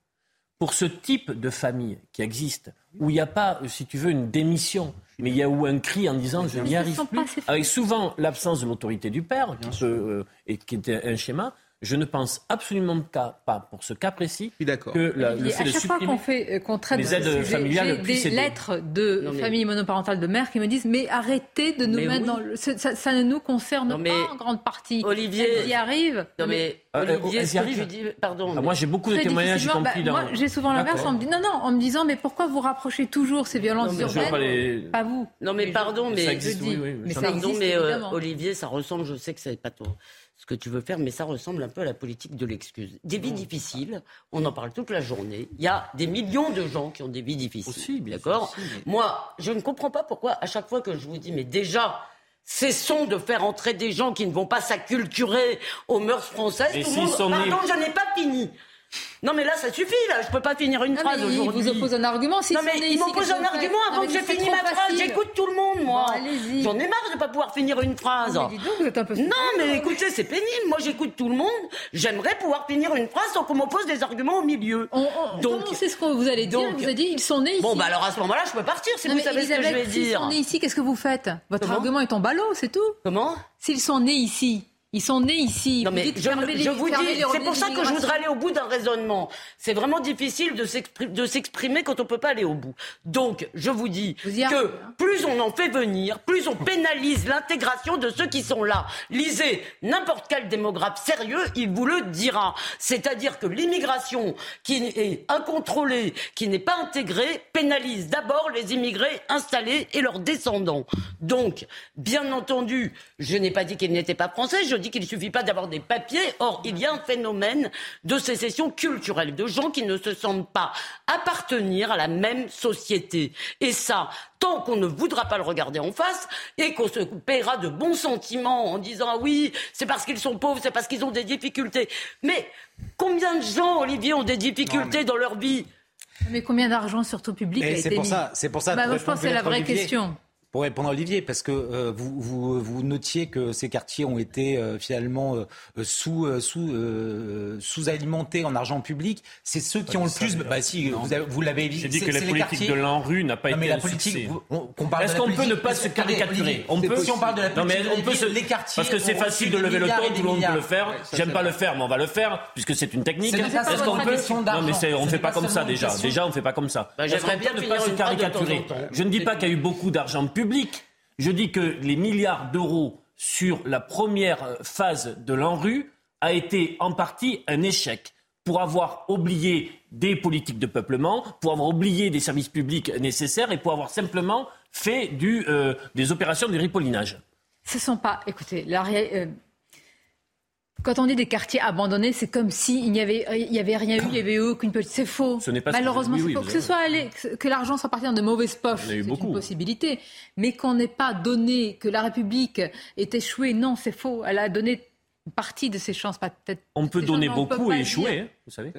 Pour ce type de famille qui existe, où il n'y a pas, si tu veux, une démission, mais il y a où un cri en disant je n'y arrive plus, avec souvent l'absence de l'autorité du père, qui, euh, et qui était un schéma, je ne pense absolument pas, pour ce cas précis, que la, le fait à chaque fois qu'on fait, euh, qu'on traite les aides familiales, des lettres de familles monoparentales de mères qui me disent mais arrêtez de nous mettre dans le, ça, ne nous concerne pas en grande partie. Olivier, y arrive. Non mais, euh, Olivier, ce que tu dis, pardon. Ah, moi j'ai beaucoup de témoignages, y compris bah, dans. Moi j'ai souvent l'inverse. On me dit non non, en me disant mais pourquoi vous rapprochez toujours ces violences urbaines Pas, vous. Non mais pardon, mais pardon, mais Olivier, ça ressemble. Je sais que c'est pas toi ce que tu veux faire, mais ça ressemble un peu à la politique de l'excuse. Des vies difficiles, on en parle toute la journée. Il y a des millions de gens qui ont des vies difficiles. D'accord Moi, je ne comprends pas pourquoi, à chaque fois que je vous dis, mais déjà, cessons de faire entrer des gens qui ne vont pas s'acculturer aux mœurs françaises. Pardon, je n'ai pas fini. Non mais là ça suffit là, je peux pas finir une phrase aujourd'hui. Il vous oppose un argument. Si non mais il m'oppose un argument avant que j'ai fini ma phrase. J'écoute tout le monde moi. J'en ai marre de pas pouvoir finir une phrase. Non mais, donc, vous êtes un peu non mais écoutez c'est pénible. Moi j'écoute tout le monde. J'aimerais pouvoir finir une phrase sans qu'on m'oppose des arguments au milieu. donc c'est ce que vous allez dire. vous avez dit ils sont nés ici. Bon bah alors à ce moment-là je peux partir si vous savez ce que je vais dire. S'ils sont nés ici, qu'est-ce que vous faites? Votre argument est en ballot, c'est tout. Comment? S'ils sont nés ici Ils sont nés ici. Non, mais je, je vous dis, c'est pour ça que je voudrais aller au bout d'un raisonnement. C'est vraiment difficile de s'exprimer quand on ne peut pas aller au bout. Donc, je vous dis que hein. plus on en fait venir, plus on pénalise l'intégration de ceux qui sont là. Lisez n'importe quel démographe sérieux, il vous le dira. C'est-à-dire que l'immigration qui est incontrôlée, qui n'est pas intégrée, pénalise d'abord les immigrés installés et leurs descendants. Donc, bien entendu, je n'ai pas dit qu'ils n'étaient pas français. Je dis qu'il ne suffit pas d'avoir des papiers. Or, il y a un phénomène de sécession culturelle, de gens qui ne se sentent pas appartenir à la même société. Et ça, tant qu'on ne voudra pas le regarder en face et qu'on se paiera de bons sentiments en disant ah oui, c'est parce qu'ils sont pauvres, c'est parce qu'ils ont des difficultés. Mais combien de gens, Olivier, ont des difficultés dans leur vie? Mais combien d'argent, surtout public, a été pour Ça, c'est pour ça. Bah, je pense que c'est la vraie question pour répondre à Olivier, parce que euh, vous, vous, vous, notiez que ces quartiers ont été euh, finalement euh, sous, sous, sous alimentés en argent public. C'est ceux qui ont le plus. Bah si, vous, vous l'avez dit. J'ai dit que la politique de l'ANRU n'a pas été la politique, Est-ce qu'on peut ne pas se caricaturer? On peut. Si on parle de la politique, non, mais on peut se... les quartiers. Parce que c'est facile de lever le ton, tout le monde peut le faire. J'aime pas le faire, mais on va le faire puisque c'est une technique. Est-ce qu'on peut Non, mais on fait pas comme ça déjà. Déjà, on fait pas comme ça. J'aimerais bien ne pas se caricaturer? Je ne dis pas qu'il y a eu beaucoup d'argent public. Je dis que les milliards d'euros sur la première phase de l'ANRU a été en partie un échec pour avoir oublié des politiques de peuplement, pour avoir oublié des services publics nécessaires et pour avoir simplement fait euh, des opérations de ripollinage. Ce sont pas, écoutez, la, euh, quand on dit des quartiers abandonnés, c'est comme s'il n'y avait, il y avait rien eu, il n'y avait eu aucune petite. C'est faux. Ce n'est pas Malheureusement, c'est faux. Que ce soit allé, que l'argent soit parti dans de mauvaises poches, c'est une possibilité. Mais qu'on n'ait pas donné, que la République ait échoué, non, c'est faux. Elle a donné une partie de ses chances, peut-être. On peut donner beaucoup et échouer, hein, vous savez.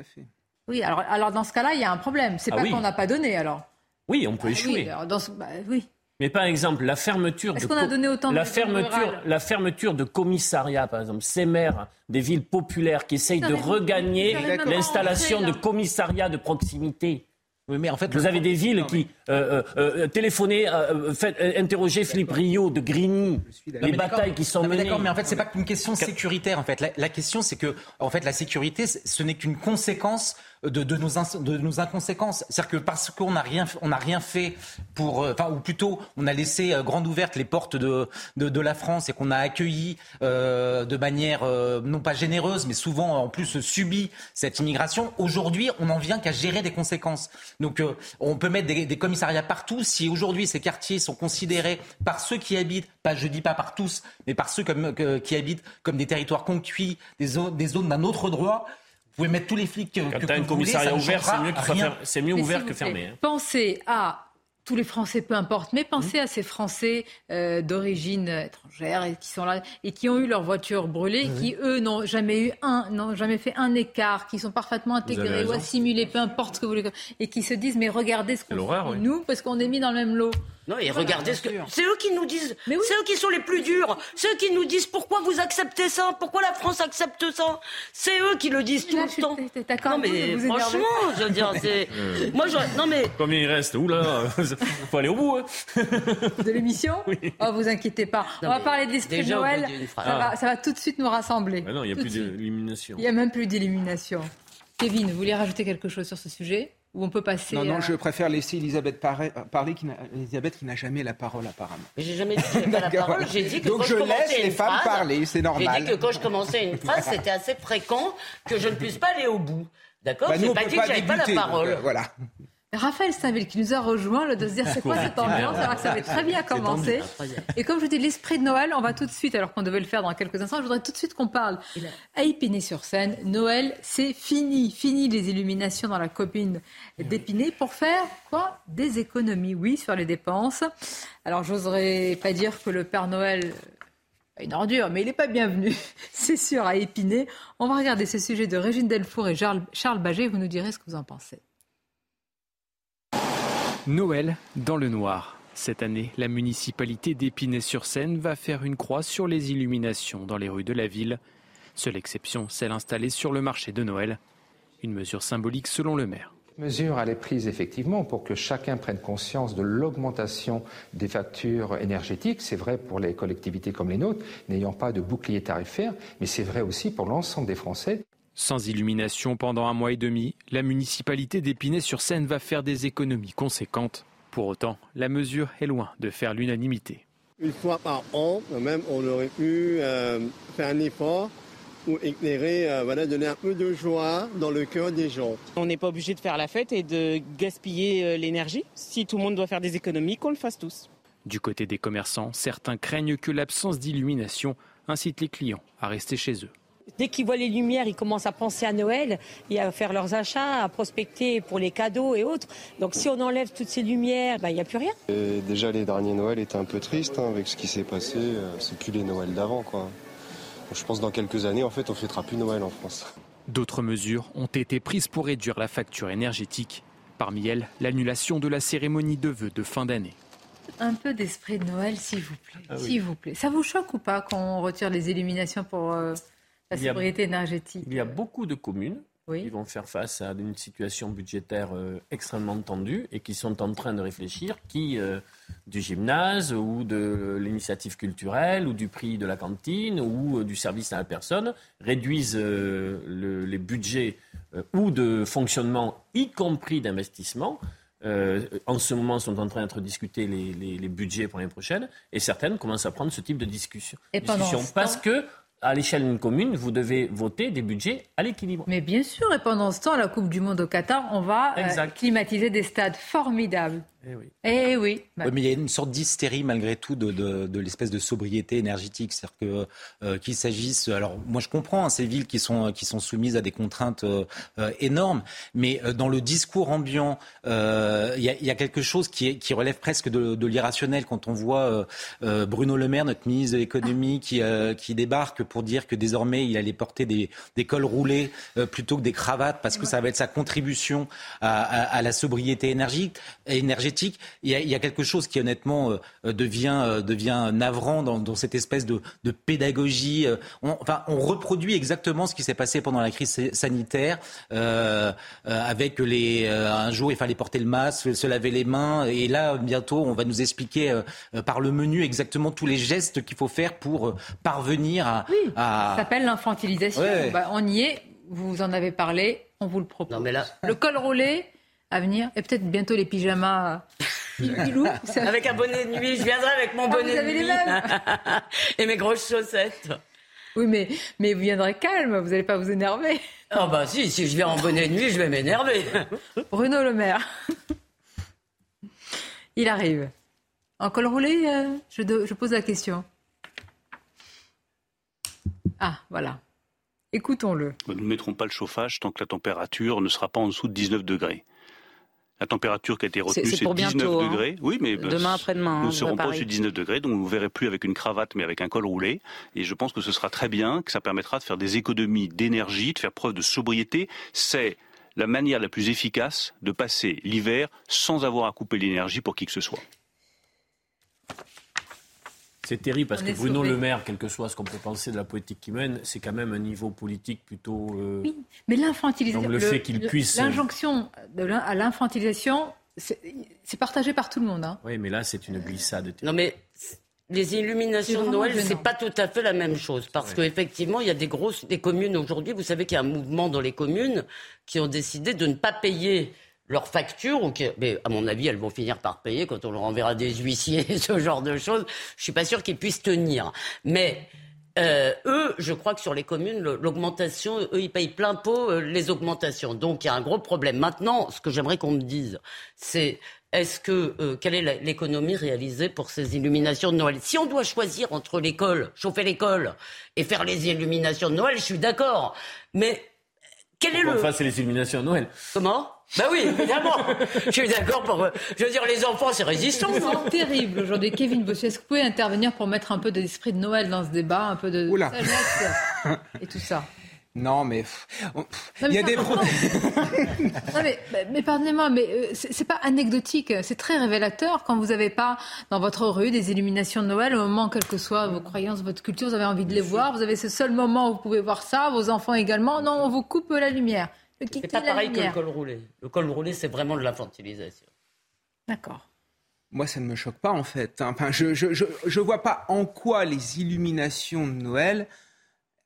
Oui, alors, alors dans ce cas-là, il y a un problème. C'est ah pas qu'on n'a pas donné, alors. Oui, on peut ah échouer. Oui, dans bah, oui. Mais par exemple, la fermeture de a donné autant la fermeture, la fermeture de commissariats, par exemple, ces maires des villes populaires qui essayent de regagner l'installation de commissariats de proximité. Oui, mais en fait, vous avez des villes qui euh, euh, euh téléphonaient, euh, interroger Philippe Rio de Grigny, les batailles qui sont menées. D'accord, mais en fait, c'est pas qu'une question sécuritaire. En fait, la, la question, c'est que, en fait, la sécurité, ce n'est qu'une conséquence de, de, nos, de nos inconséquences. C'est-à-dire que parce qu'on n'a rien, on rien fait pour, euh, enfin, ou plutôt, on a laissé euh, grande ouverte les portes de, de, de la France et qu'on a accueilli euh, de manière euh, non pas généreuse, mais souvent en plus subi cette immigration. Aujourd'hui, on n'en vient qu'à gérer des conséquences. Donc, on peut mettre des, des commissariats partout. Si aujourd'hui ces quartiers sont considérés par ceux qui habitent, pas je dis pas par tous, mais par ceux comme, qui habitent comme des territoires conquis, des zones, d'un autre droit, pouvez mettre tous les flics que, Quand tu as un commissariat ouvert, c'est mieux, ouvert que fermé. Hein. Pensez à tous les Français, peu importe, mais pensez mmh. à ces Français euh, d'origine étrangère et qui sont là et qui ont eu leur voiture brûlée, mmh. qui eux n'ont jamais eu un, n'ont jamais fait un écart, qui sont parfaitement intégrés ou assimilés, peu importe ce que vous voulez, et qui se disent mais regardez ce qu'on fait nous parce qu'on est mis dans le même lot. Non, et regardez ce que. C'est eux qui nous disent. C'est eux qui sont les plus durs. C'est eux qui nous disent pourquoi vous acceptez ça Pourquoi la France accepte ça C'est eux qui le disent tout le temps. Non, mais franchement, je veux dire, c'est. Moi, je. Non, mais. Combien il reste Oula Faut aller au bout. Hein. De l'émission oui. Oh, vous inquiétez pas. On va parler de l'esprit de Noël. Ça, va, ça va tout de suite nous rassembler. non, il n'y a plus d'élimination. Il n'y a même plus d'élimination. Kevin, vous voulez rajouter quelque chose sur ce sujet? Ou on peut passer. Non, non, je préfère laisser Elisabeth parler, qui Elisabeth qui n'a jamais la parole apparemment. Mais j'ai jamais dit que la parole. J'ai dit que Donc quand je, laisse les femmes parler, c'est normal. J'ai dit que quand je commençais une phrase, c'était assez fréquent que je ne puisse pas aller au bout. D'accord bah, J'ai pas dit que j'avais pas la parole. Euh, voilà. Raphaël Saint-Ville qui nous a rejoint, le de se dire c'est quoi cette ambiance? Alors que ça avait très bien commencé. Et comme je vous dis, l'esprit de Noël, on va tout de suite, alors qu'on devait le faire dans quelques instants, je voudrais tout de suite qu'on parle à Épinay-sur-Seine. Noël, c'est fini. Fini les illuminations dans la copine d'Épinay pour faire quoi? Des économies, oui, sur les dépenses. Alors j'oserais pas dire que le Père Noël une ordure, mais il n'est pas bienvenu, c'est sûr, à Épinay. On va regarder ce sujet de Régine Delfour et Charles Baget, vous nous direz ce que vous en pensez. Noël dans le noir. Cette année, la municipalité d'Épinay-sur-Seine va faire une croix sur les illuminations dans les rues de la ville. Seule exception, celle installée sur le marché de Noël. Une mesure symbolique selon le maire. mesure, elle est prise effectivement pour que chacun prenne conscience de l'augmentation des factures énergétiques. C'est vrai pour les collectivités comme les nôtres, n'ayant pas de bouclier tarifaire, mais c'est vrai aussi pour l'ensemble des Français. Sans illumination pendant un mois et demi, la municipalité d'Épinay-sur-Seine va faire des économies conséquentes. Pour autant, la mesure est loin de faire l'unanimité. Une fois par an, même, on aurait pu euh, faire un effort pour éclairer, euh, voilà, donner un peu de joie dans le cœur des gens. On n'est pas obligé de faire la fête et de gaspiller euh, l'énergie. Si tout le monde doit faire des économies, qu'on le fasse tous. Du côté des commerçants, certains craignent que l'absence d'illumination incite les clients à rester chez eux. Dès qu'ils voient les lumières, ils commencent à penser à Noël et à faire leurs achats, à prospecter pour les cadeaux et autres. Donc si on enlève toutes ces lumières, bah, il n'y a plus rien. déjà les derniers Noëls étaient un peu tristes hein, avec ce qui s'est passé. Euh, c'est plus les Noëls d'avant. quoi. Je pense que dans quelques années, en fait, on ne fêtera plus Noël en France. D'autres mesures ont été prises pour réduire la facture énergétique. Parmi elles, l'annulation de la cérémonie de vœux de fin d'année. Un peu d'esprit de Noël, s'il vous plaît. Ah s'il vous plaît. Ça vous choque ou pas qu'on retire les illuminations pour euh, la sobriété énergétique Il y a beaucoup de communes qui vont faire face à une situation budgétaire euh, extrêmement tendue et qui sont en train de réfléchir qui, euh, du gymnase ou de l'initiative culturelle ou du prix de la cantine ou euh, du service à la personne, réduisent les budgets ou de fonctionnement, y compris d'investissement. en ce moment, sont en train d'être discutés les, budgets pour l'année prochaine, et certaines commencent à prendre ce type de discussion. Et discussion parce que à l'échelle d'une commune, vous devez voter des budgets à l'équilibre. Mais bien sûr, et pendant ce temps, la Coupe du Monde au Qatar, on va euh, climatiser des stades formidables. Eh oui. Eh oui. mais il y a une sorte d'hystérie malgré tout de, de, l'espèce de sobriété énergétique. C'est-à-dire que euh, qu'il s'agisse, alors moi je comprends hein, ces villes qui sont qui sont soumises à des contraintes euh, énormes, mais dans le discours ambiant, il y, a, y, a, quelque chose qui, est, qui relève presque de, de l'irrationnel quand on voit Bruno Le Maire, notre ministre de l'économie, qui qui débarque pour dire que désormais il allait porter des, des cols roulés plutôt que des cravates parce que ça va être sa contribution à, à, à la sobriété énergique. énergétique il y, a, quelque chose qui honnêtement euh, devient, euh, devient navrant dans, cette espèce de, pédagogie. Euh, on, enfin, on reproduit exactement ce qui s'est passé pendant la crise sanitaire, avec les un jour il fallait porter le masque, se laver les mains, et là bientôt on va nous expliquer par le menu exactement tous les gestes qu'il faut faire pour parvenir à. Oui, ça s'appelle l'infantilisation. Bah, on y est. Vous en avez parlé. On vous le propose. Non, mais là... Le col roulé, à venir et peut-être bientôt les pyjamas. avec un bonnet de nuit, je viendrai avec mon ah, bonnet de nuit et mes grosses chaussettes. Oui, mais, mais vous viendrez calme, vous n'allez pas vous énerver. Ah bah si, si je viens en bonnet de nuit, je vais m'énerver. Bruno Le Maire. Il arrive. En col roulé, euh, je, je pose la question. Ah, voilà. Écoutons-le. Nous ne mettrons pas le chauffage tant que la température ne sera pas en dessous de 19 degrés. La température qui a été retenue, c'est 19 hein. degrés. Oui, mais demain après-demain. Nous ne serons pas au-dessus de 19 degrés, donc vous ne verrez plus avec une cravate, mais avec un col roulé. Et je pense que ce sera très bien, que ça permettra de faire des économies d'énergie, de faire preuve de sobriété. C'est la manière la plus efficace de passer l'hiver sans avoir à couper l'énergie pour qui que ce soit. C'est terrible parce que Bruno Le Maire, quel que soit ce qu'on peut penser de la politique qu'il mène, c'est quand même un niveau politique plutôt. Euh, oui, mais l'infantilisation. le, fait qu'il puisse. L'injonction à l'infantilisation, c'est partagé par tout le monde. Hein. Oui, mais là, c'est une glissade. Non, mais les illuminations de Noël, c'est pas tout à fait la même chose parce qu'effectivement, il y a des grosses des communes aujourd'hui. Vous savez qu'il y a un mouvement dans les communes qui ont décidé de ne pas payer leurs factures, ou mais à mon avis, elles vont finir par payer quand on leur enverra des huissiers, ce genre de choses. Je suis pas sûr qu'ils puissent tenir. Mais euh, eux, je crois que sur les communes, l'augmentation, eux, ils payent plein pot euh, les augmentations. Donc il y a un gros problème. Maintenant, ce que j'aimerais qu'on me dise, c'est est-ce que euh, quelle est l'économie réalisée pour ces illuminations de Noël? Si on doit choisir entre l'école, chauffer l'école et faire les illuminations de Noël, je suis d'accord. Mais quel est le Enfin, c'est les illuminations de Noël. Comment? Bah oui, évidemment. je suis d'accord pour. Je veux dire, les enfants, c'est résistant. C'est terrible aujourd'hui. Kevin Bossuet, est-ce que vous pouvez intervenir pour mettre un peu d'esprit de Noël dans ce débat, un peu de sagesse et tout ça? Non, mais il y a des problèmes. mais, mais pardonnez-moi, mais euh, c'est pas anecdotique, c'est très révélateur quand vous n'avez pas dans votre rue des illuminations de Noël au moment, quelles que soient vos croyances, votre culture, vous avez envie de les voir. Vous avez ce seul moment où vous pouvez voir ça, vos enfants également. Non, on vous coupe la lumière. C'est pas pareil que le col roulé. Le col roulé, c'est vraiment de l'infantilisation. D'accord. Moi, ça ne me choque pas, en fait. Enfin, je ne je, je, je, vois pas en quoi les illuminations de Noël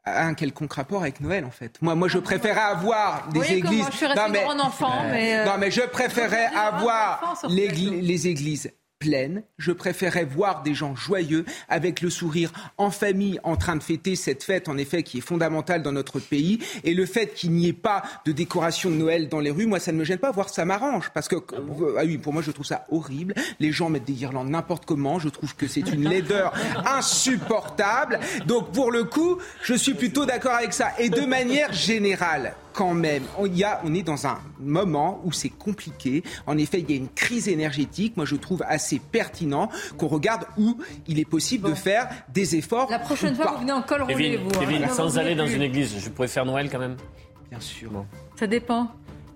a un quelconque rapport avec Noël, en fait. Moi, moi je préférais avoir des églises... Je suis non, mais... enfant, mais... Euh... Non, mais je préférais avoir les églises pleine. Je préférais voir des gens joyeux, avec le sourire, en famille, en train de fêter cette fête, en effet, qui est fondamentale dans notre pays. Et le fait qu'il n'y ait pas de décoration de Noël dans les rues, moi, ça ne me gêne pas, voire ça m'arrange. Parce que, ah, ah, oui, pour moi, je trouve ça horrible. Les gens mettent des guirlandes n'importe comment. Je trouve que c'est une laideur insupportable. Donc, pour le coup, je suis plutôt d'accord avec ça. Et de manière générale, quand même, on, y a, on est dans un moment où c'est compliqué. En effet, il y a une crise énergétique. Moi, je trouve assez pertinent qu'on regarde où il est possible de faire des efforts. La prochaine fois, vous venez en col roulé, vous. Hein. sans aller dans une église, je pourrais faire Noël quand même Bien sûr. Ça dépend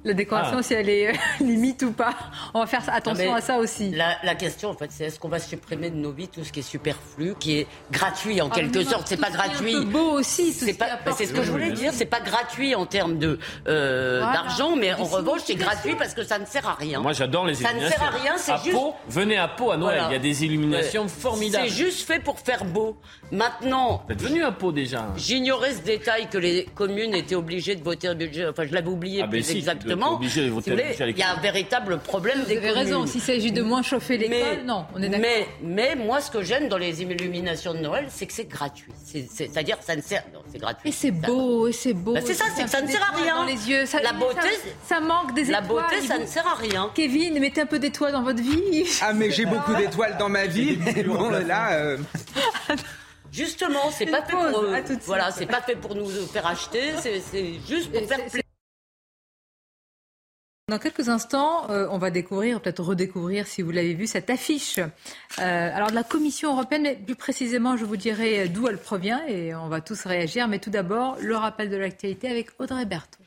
la décoration, ah. si elle est euh, limite ou pas. On va faire attention à ça aussi. La, question, en fait, c'est est-ce qu'on va supprimer de nos vies tout ce qui est superflu, qui est gratuit en ah, quelque sorte? C'est pas gratuit. C'est beau aussi. C'est pas. C'est ce que je voulais dire. C'est pas gratuit en termes de euh, d'argent, mais en revanche, c'est gratuit parce que ça ne sert à rien. Moi, j'adore les illuminations. Ça ne sert à rien. C'est juste. Pau, venez à Pau à Noël. Il y a des illuminations formidables. C'est juste fait pour faire beau. Maintenant. Vous êtes venu à Pau déjà. J'ignorais ce détail que les communes étaient obligées de voter un budget. Enfin, je l'avais oublié ah, plus exactement il y a un véritable problème Vous avez raison, s'il s'agit de moins chauffer l'école, non, on est d'accord. Mais, mais moi, ce que j'aime dans les illuminations de Noël, c'est que c'est gratuit. C'est-à-dire ça ne sert... Non, c'est gratuit. Et c'est beau, et c'est beau. Bah, c'est ça, c'est que ça ne sert à rien. Dans les yeux. Ça, la beauté... Ça, manque des étoiles. La beauté, ça ne sert à rien. Kevin, mettez un peu d'étoiles dans votre vie. Ah, mais j'ai beaucoup d'étoiles dans ma vie. bon, là... Euh... Justement, c'est pas fait pour voilà, c'est pas fait pour nous faire acheter, c'est juste pour faire plaisir. Dans quelques instants, euh, on va découvrir, peut-être redécouvrir, si vous l'avez vu, cette affiche. Euh, alors de la Commission européenne, mais plus précisément, je vous dirai d'où elle provient et on va tous réagir. Mais tout d'abord, le rappel de l'actualité avec Audrey Berthaud.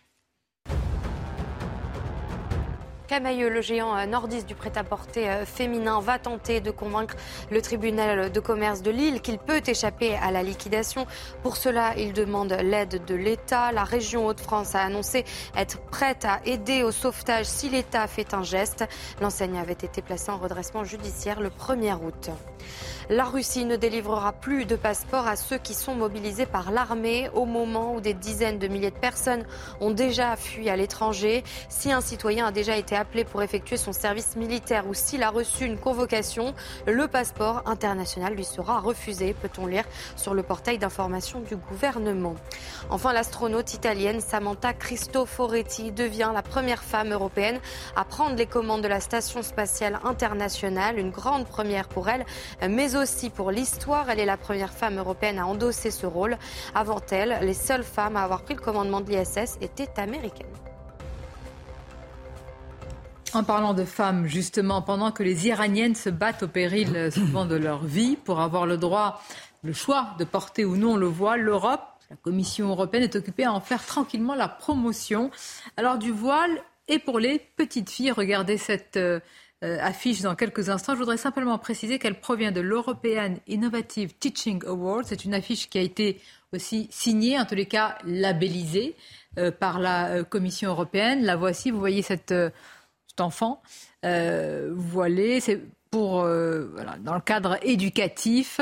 Camailleux, le géant euh, nordiste du prêt-à-porter euh, féminin, va tenter de convaincre le tribunal de commerce de Lille qu'il peut échapper à la liquidation. Pour cela, il demande l'aide de l'État. La région Hauts-de-France a annoncé être prête à aider au sauvetage si l'État fait un geste. L'enseigne avait été placée en redressement judiciaire le 1er août. La Russie ne délivrera plus de passeports à ceux qui sont mobilisés par l'armée au moment où des dizaines de milliers de personnes ont déjà fui à l'étranger. Si un citoyen a déjà été appelé pour effectuer son service militaire ou s'il a reçu une convocation, le passeport international lui sera refusé, peut-on lire sur le portail d'information du gouvernement. Enfin, l'astronaute italienne Samantha Cristoforetti devient la première femme européenne à prendre les commandes de la station spatiale internationale, une grande première pour elle, mais aussi pour l'histoire. Elle est la première femme européenne à endosser ce rôle. Avant elle, les seules femmes à avoir pris le commandement de l'ISS étaient américaines. En parlant de femmes, justement, pendant que les Iraniennes se battent au péril euh, souvent de leur vie pour avoir le droit, le choix de porter ou non le voile, l'Europe, la Commission européenne est occupée à en faire tranquillement la promotion. Alors du voile et pour les petites filles, regardez cette euh, affiche dans quelques instants. Je voudrais simplement préciser qu'elle provient de l'European Innovative Teaching Award. C'est une affiche qui a été aussi signée, en tous les cas labellisée euh, par la euh, Commission européenne. La voici, vous voyez cet enfant voilé. C'est pour dans le cadre éducatif.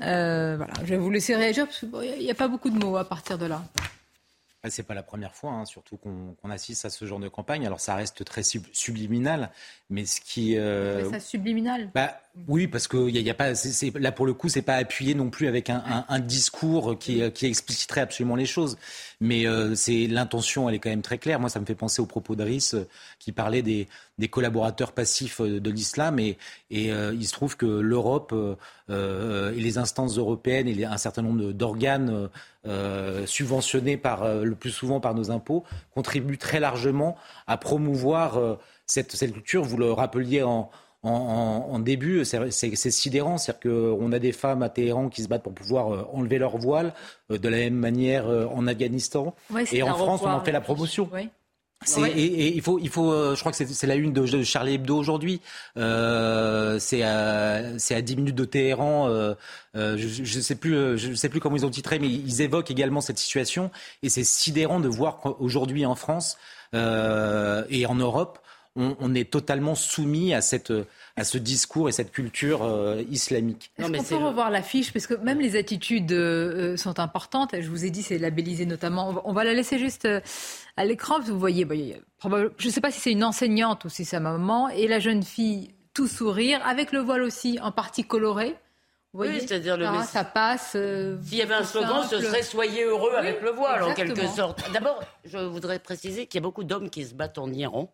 voilà, je vais vous laisser réagir parce qu'il n'y a pas beaucoup de mots à partir de là. C'est pas la première fois, hein, surtout qu'on assiste à ce genre de campagne. Alors ça reste très subliminal, mais ce qui. Euh... Ça subliminal. Bah, oui, parce que y a, y a pas, là pour le coup, c'est pas appuyé non plus avec un, un, un discours qui, qui, expliciterait absolument les choses. Mais euh, c'est l'intention, elle est quand même très claire. Moi, ça me fait penser au propos d'Aris euh, qui parlait des, des, collaborateurs passifs euh, de l'islam. Et, et euh, il se trouve que l'Europe euh, et les instances européennes et un certain nombre d'organes subventionnés par, le plus souvent par nos impôts contribuent très largement à promouvoir cette, cette culture. Vous le rappeliez en en, début, c'est sidérant. C'est-à-dire qu'on a des femmes à Téhéran qui se battent pour pouvoir enlever leur voile, de la même manière en Afghanistan. et en France, on en fait la promotion. Et, il faut, il faut, je crois que c'est la une de, Charlie Hebdo aujourd'hui. c'est à, à 10 minutes de Téhéran. je ne sais plus, je sais plus comment ils ont titré, mais ils évoquent également cette situation. Et c'est sidérant de voir qu'aujourd'hui en France, et en Europe, on, est totalement soumis à, cette, à ce discours et cette culture euh, islamique. Est-ce qu'on peut revoir l'affiche Parce que même les attitudes euh, euh, sont importantes. Je vous ai dit, c'est labellisé notamment. On va la laisser juste à l'écran. Vous voyez, je ne sais pas si c'est une enseignante ou si c'est sa maman. Et la jeune fille, tout sourire, avec le voile aussi en partie coloré. Vous voyez, oui, c'est-à-dire le ah, ça passe. S'il y avait un slogan, ce serait soyez heureux avec le voile, en quelque sorte. D'abord, je voudrais préciser qu'il y a beaucoup d'hommes qui se battent en Iran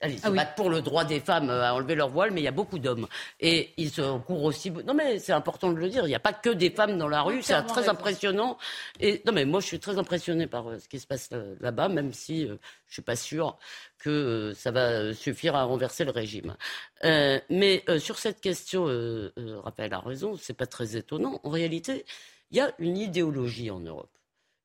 Allez, se ah pour le droit des femmes euh, à enlever leur voile, mais il y a beaucoup d'hommes. Et ils se courent aussi. Non, mais c'est important de le dire. Il n'y a pas que des femmes dans la rue. C'est très impressionnant. Et non, mais moi, je suis très impressionné par euh, ce qui se passe euh, là-bas, même si je je suis pas sûr que ça va suffire à renverser le régime. mais sur cette question, Raphaël a raison. C'est pas très étonnant. En réalité, il y a une idéologie en Europe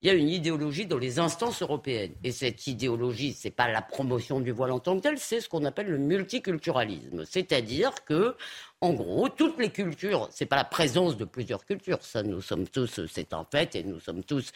il y a une idéologie dans les instances européennes. Et cette idéologie, ce n'est pas la promotion du voile en tant que tel, c'est ce qu'on appelle le multiculturalisme. C'est-à-dire que, en gros, toutes les cultures, ce n'est pas la présence de plusieurs cultures, ça nous sommes tous, c'est un fait, et nous sommes tous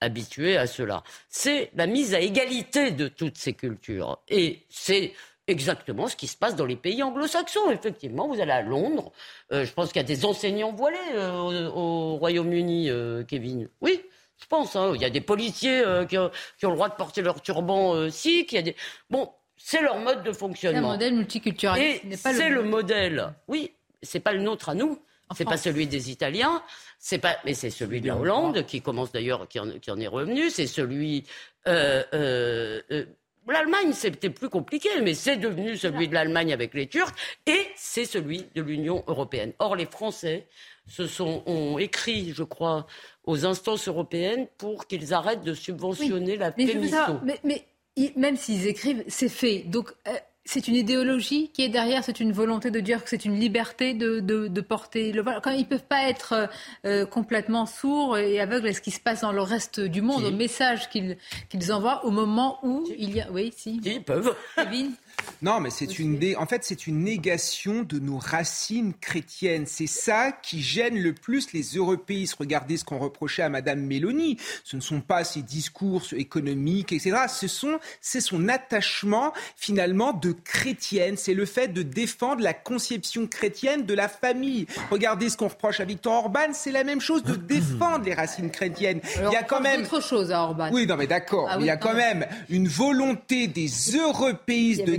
habitués à cela. C'est la mise à égalité de toutes ces cultures. Et c'est exactement ce qui se passe dans les pays anglo-saxons. Effectivement, vous allez à Londres, euh, je pense qu'il y a des enseignants voilés euh, au, Royaume-Uni, euh, Kevin. Oui? Je pense, hein, il y a des policiers euh, qui, ont, le droit de porter leur turban euh, sikh. Il y a des... Bon, c'est leur mode de fonctionnement. C'est un modèle multiculturel. C'est le... modèle. Oui, c'est pas le nôtre à nous. C'est pas celui des Italiens, c'est pas, mais c'est celui de la Hollande qui commence d'ailleurs, qui, en, est revenu. C'est celui. Euh, euh, euh L'Allemagne, c'était plus compliqué, mais c'est devenu celui de l'Allemagne avec les Turcs, et c'est celui de l'Union européenne. Or, les Français se sont, ont écrit, je crois, aux instances européennes pour qu'ils arrêtent de subventionner la mais, mais, même s'ils écrivent, c'est fait. Donc, euh, c'est une idéologie qui est derrière, c'est une volonté de dire que c'est une liberté de, de, porter le voile. Quand ils ne peuvent pas être euh, complètement sourds et aveugles à ce qui se passe dans le reste du monde, au message qu'ils envoient au moment où il y a. Oui, si. Ils peuvent. Non, mais c'est une en fait c'est une négation de nos racines chrétiennes. C'est ça qui gêne le plus les européistes. Regardez ce qu'on reprochait à Madame Mélanie. Ce ne sont pas ses discours économiques, etc. Ce sont c'est son attachement finalement de chrétienne. C'est le fait de défendre la conception chrétienne de la famille. Regardez ce qu'on reproche à Victor Orban. C'est la même chose de défendre les racines chrétiennes. il y a quand même autre chose à Orban. Oui, non, mais d'accord. Ah il y a quand même une volonté des européistes de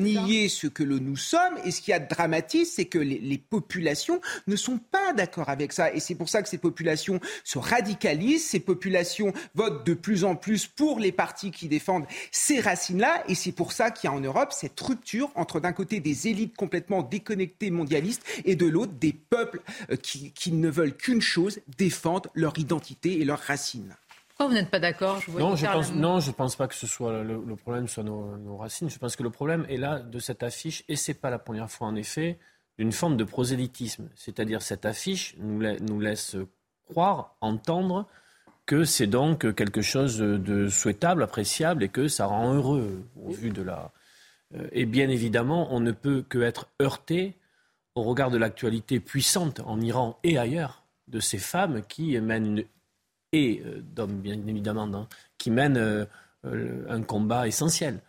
ce que nous sommes. Et ce qui a de dramatique, c'est que les, populations ne sont pas d'accord avec ça. Et c'est pour ça que ces populations se radicalisent, ces populations votent de plus en plus pour les partis qui défendent ces racines-là. Et c'est pour ça qu'il y a en Europe cette rupture entre d'un côté des élites complètement déconnectées mondialistes et de l'autre des peuples euh, qui, ne veulent qu'une chose, défendre leur identité et leurs racines. Pourquoi vous n'êtes pas d'accord? Non, je pense, non, je pense pas que ce soit le, problème soit nos, racines. Je pense que le problème est là de cette affiche, et c'est pas la première fois en effet, d'une forme de prosélytisme. C'est-à-dire cette affiche nous, nous laisse croire, entendre que c'est donc quelque chose de souhaitable, appréciable, et que ça rend heureux au vu de la. Euh, et bien évidemment, on ne peut que être heurté au regard de l'actualité puissante en Iran et ailleurs de ces femmes qui mènent une et euh, d'hommes, bien évidemment, qui mènent euh, euh, un combat essentiel.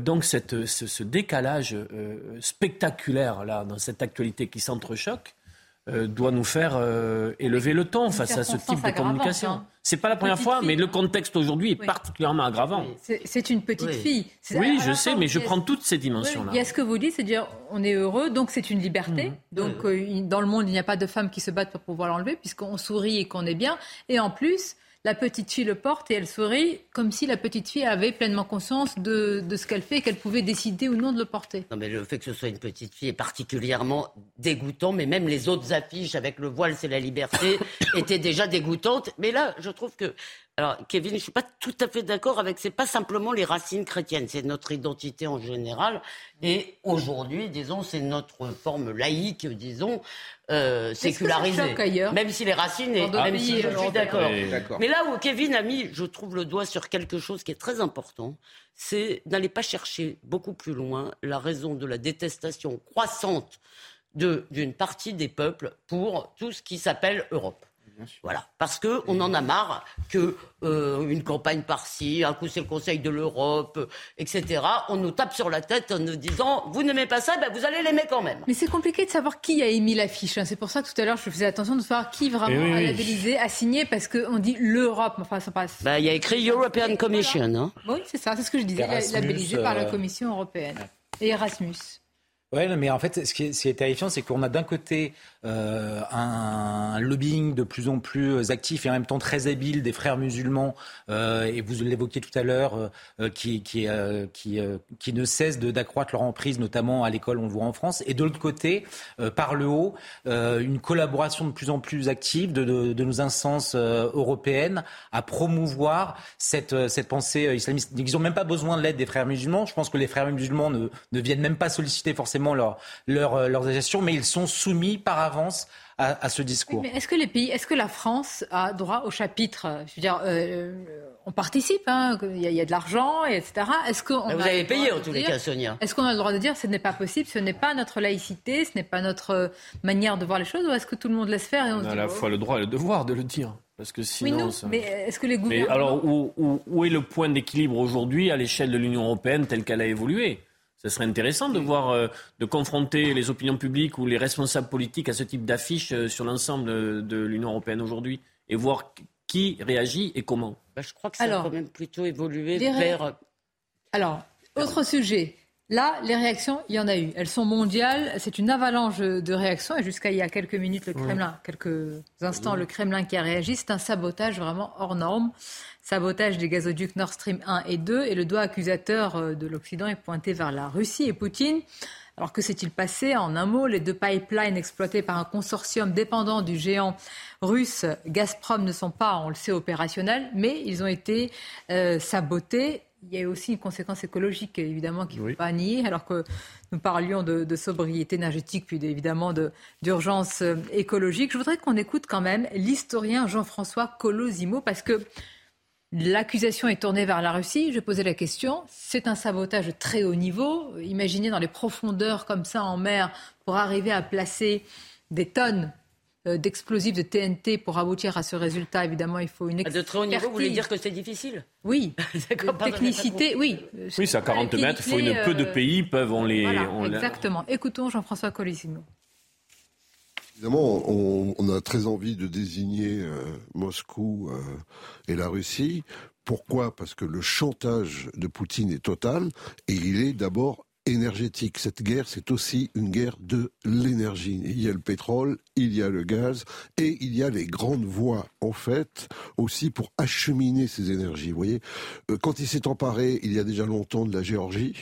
donc cette, ce, décalage spectaculaire là, dans cette actualité qui s'entrechoque, doit nous faire élever le ton face à ce type de communication. Hein. C'est pas la première fois, mais le contexte aujourd'hui est particulièrement aggravant. C'est une petite fille. Oui, je sais, mais je prends toutes ces dimensions-là. Il y a ce que vous dites, c'est dire on est heureux, donc c'est une liberté. Mhm. Donc dans le monde, il n'y a pas de femmes qui se battent pour pouvoir l'enlever, puisqu'on sourit et qu'on est bien. Et en plus, la petite fille le porte et elle sourit comme si la petite fille avait pleinement conscience de, ce qu'elle fait et qu'elle pouvait décider ou non de le porter. Non, mais le fait que ce soit une petite fille est particulièrement dégoûtant, mais même les autres affiches avec le voile, c'est la liberté, étaient déjà dégoûtantes. Mais là, je trouve que alors, Kevin, je ne suis pas tout à fait d'accord avec. C'est pas simplement les racines chrétiennes, c'est notre identité en général. Et aujourd'hui, disons, c'est notre forme laïque, disons, euh, sécularisée. Même si les racines, et, même si je suis d'accord. Mais là où Kevin a mis, je trouve, le doigt sur quelque chose qui est très important, c'est n'allez pas chercher beaucoup plus loin la raison de la détestation croissante d'une partie des peuples pour tout ce qui s'appelle Europe. Voilà, parce que on en a marre que euh, une campagne par-ci, un coup c'est le Conseil de l'Europe, etc. On nous tape sur la tête en nous disant vous n'aimez pas ça, ben vous allez l'aimer quand même. Mais c'est compliqué de savoir qui a émis l'affiche. Hein. C'est pour ça que tout à l'heure je faisais attention de savoir qui vraiment Eh oui, a oui. labellisé, a signé, parce qu'on dit l'Europe. Enfin, ça passe. Bah, il y a écrit European Commission. Hein. Oui, c'est ça, c'est ce que je disais, Erasmus, labellisé par la euh, Commission européenne. Et Erasmus. Non, mais en fait, ce qui est, ce qui est terrifiant, c'est qu'on a d'un côté euh, un, lobbying de plus en plus actif et en même temps très habile des frères musulmans, euh, et vous l'évoquiez tout à l'heure, euh, euh, qui, qui, euh, qui, euh, qui ne cessent de- d'accroître leur emprise, notamment à l'école, on le voit en France. Et de l'autre côté, euh, par le haut, euh, une collaboration de plus en plus active de, de, nos instances euh, européennes à promouvoir cette, euh, cette pensée euh, islamiste. Ils n'ont même pas besoin de l'aide des frères musulmans. Je pense que les frères musulmans ne, ne viennent même pas solliciter forcément leur, leur, euh, leurs agissements, mais ils sont soumis par avance à, à ce discours. Mais est-ce que les pays, est-ce que la France a droit au chapitre Je veux dire, euh, on participe, hein, il y, a- il y a de l'argent, et etc. Est-ce qu'on vous a avez le droit payé, de en tous les dire- cas, Sonia. Est-ce qu'on a le droit de dire ce n'est pas possible, ce n'est pas notre laïcité, ce n'est pas notre euh, manière de voir les choses, ou est-ce que tout le monde laisse faire et on, On se a à la oh, fois le droit et le devoir de le dire. Parce que Oui, sinon. non, ça- mais est-ce que les Mais gouvernements alors, où, où- où est le point d'équilibre aujourd'hui à l'échelle de l'Union européenne telle qu'elle a évolué? Ce serait intéressant de voir, euh, de confronter les opinions publiques ou les responsables politiques à ce type d'affiche euh, sur l'ensemble de, de l'Union européenne aujourd'hui et voir qui réagit et comment. Bah, je crois que ça Alors, a quand même plutôt évolué vers. Alors, autre sujet. Là, les réactions, il y en a eu. Elles sont mondiales. C'est une avalanche de réactions. Et jusqu'à il y a quelques minutes, le Kremlin, quelques instants, le Kremlin qui a réagi. C'est un sabotage vraiment hors norme. Sabotage des gazoducs Nord Stream 1 et 2. Et le doigt accusateur euh, de l'Occident est pointé vers la Russie et Poutine. Alors que s'est-il passé En un mot, les deux pipelines exploités par un consortium dépendant du géant russe Gazprom ne sont pas, on le sait, opérationnels, mais ils ont été euh, sabotés. Il y a aussi une conséquence écologique, évidemment, qu'il ne faut pas nier, alors que nous parlions de, de sobriété énergétique, puis évidemment de- d'urgence euh, écologique. Je voudrais qu'on écoute quand même l'historien Jean-François Colosimo, parce que L'accusation est tournée vers la Russie. Je posais la question. C'est un sabotage de très haut niveau. Imaginez dans les profondeurs comme ça en mer pour arriver à placer des tonnes d'explosifs de TNT pour aboutir à ce résultat. Évidemment, il faut une À de très haut niveau, vous voulez expertise. dire que c'est difficile Oui, technicité, oui. Oui, c'est à 40 mètres. Il faut une, peu de pays peuvent on les. Voilà, on les- exactement. Écoutons Jean-François Colissimo. Évidemment, on, on a très envie de désigner euh, Moscou euh, et la Russie. Pourquoi? Parce que le chantage de Poutine est total et il est d'abord énergétique. Cette guerre, c'est aussi une guerre de l'énergie. Il y a le pétrole, il y a le gaz et il y a les grandes voies, en fait, aussi pour acheminer ces énergies. Vous voyez, Euh, quand il s'est emparé, il y a déjà longtemps, de la Géorgie,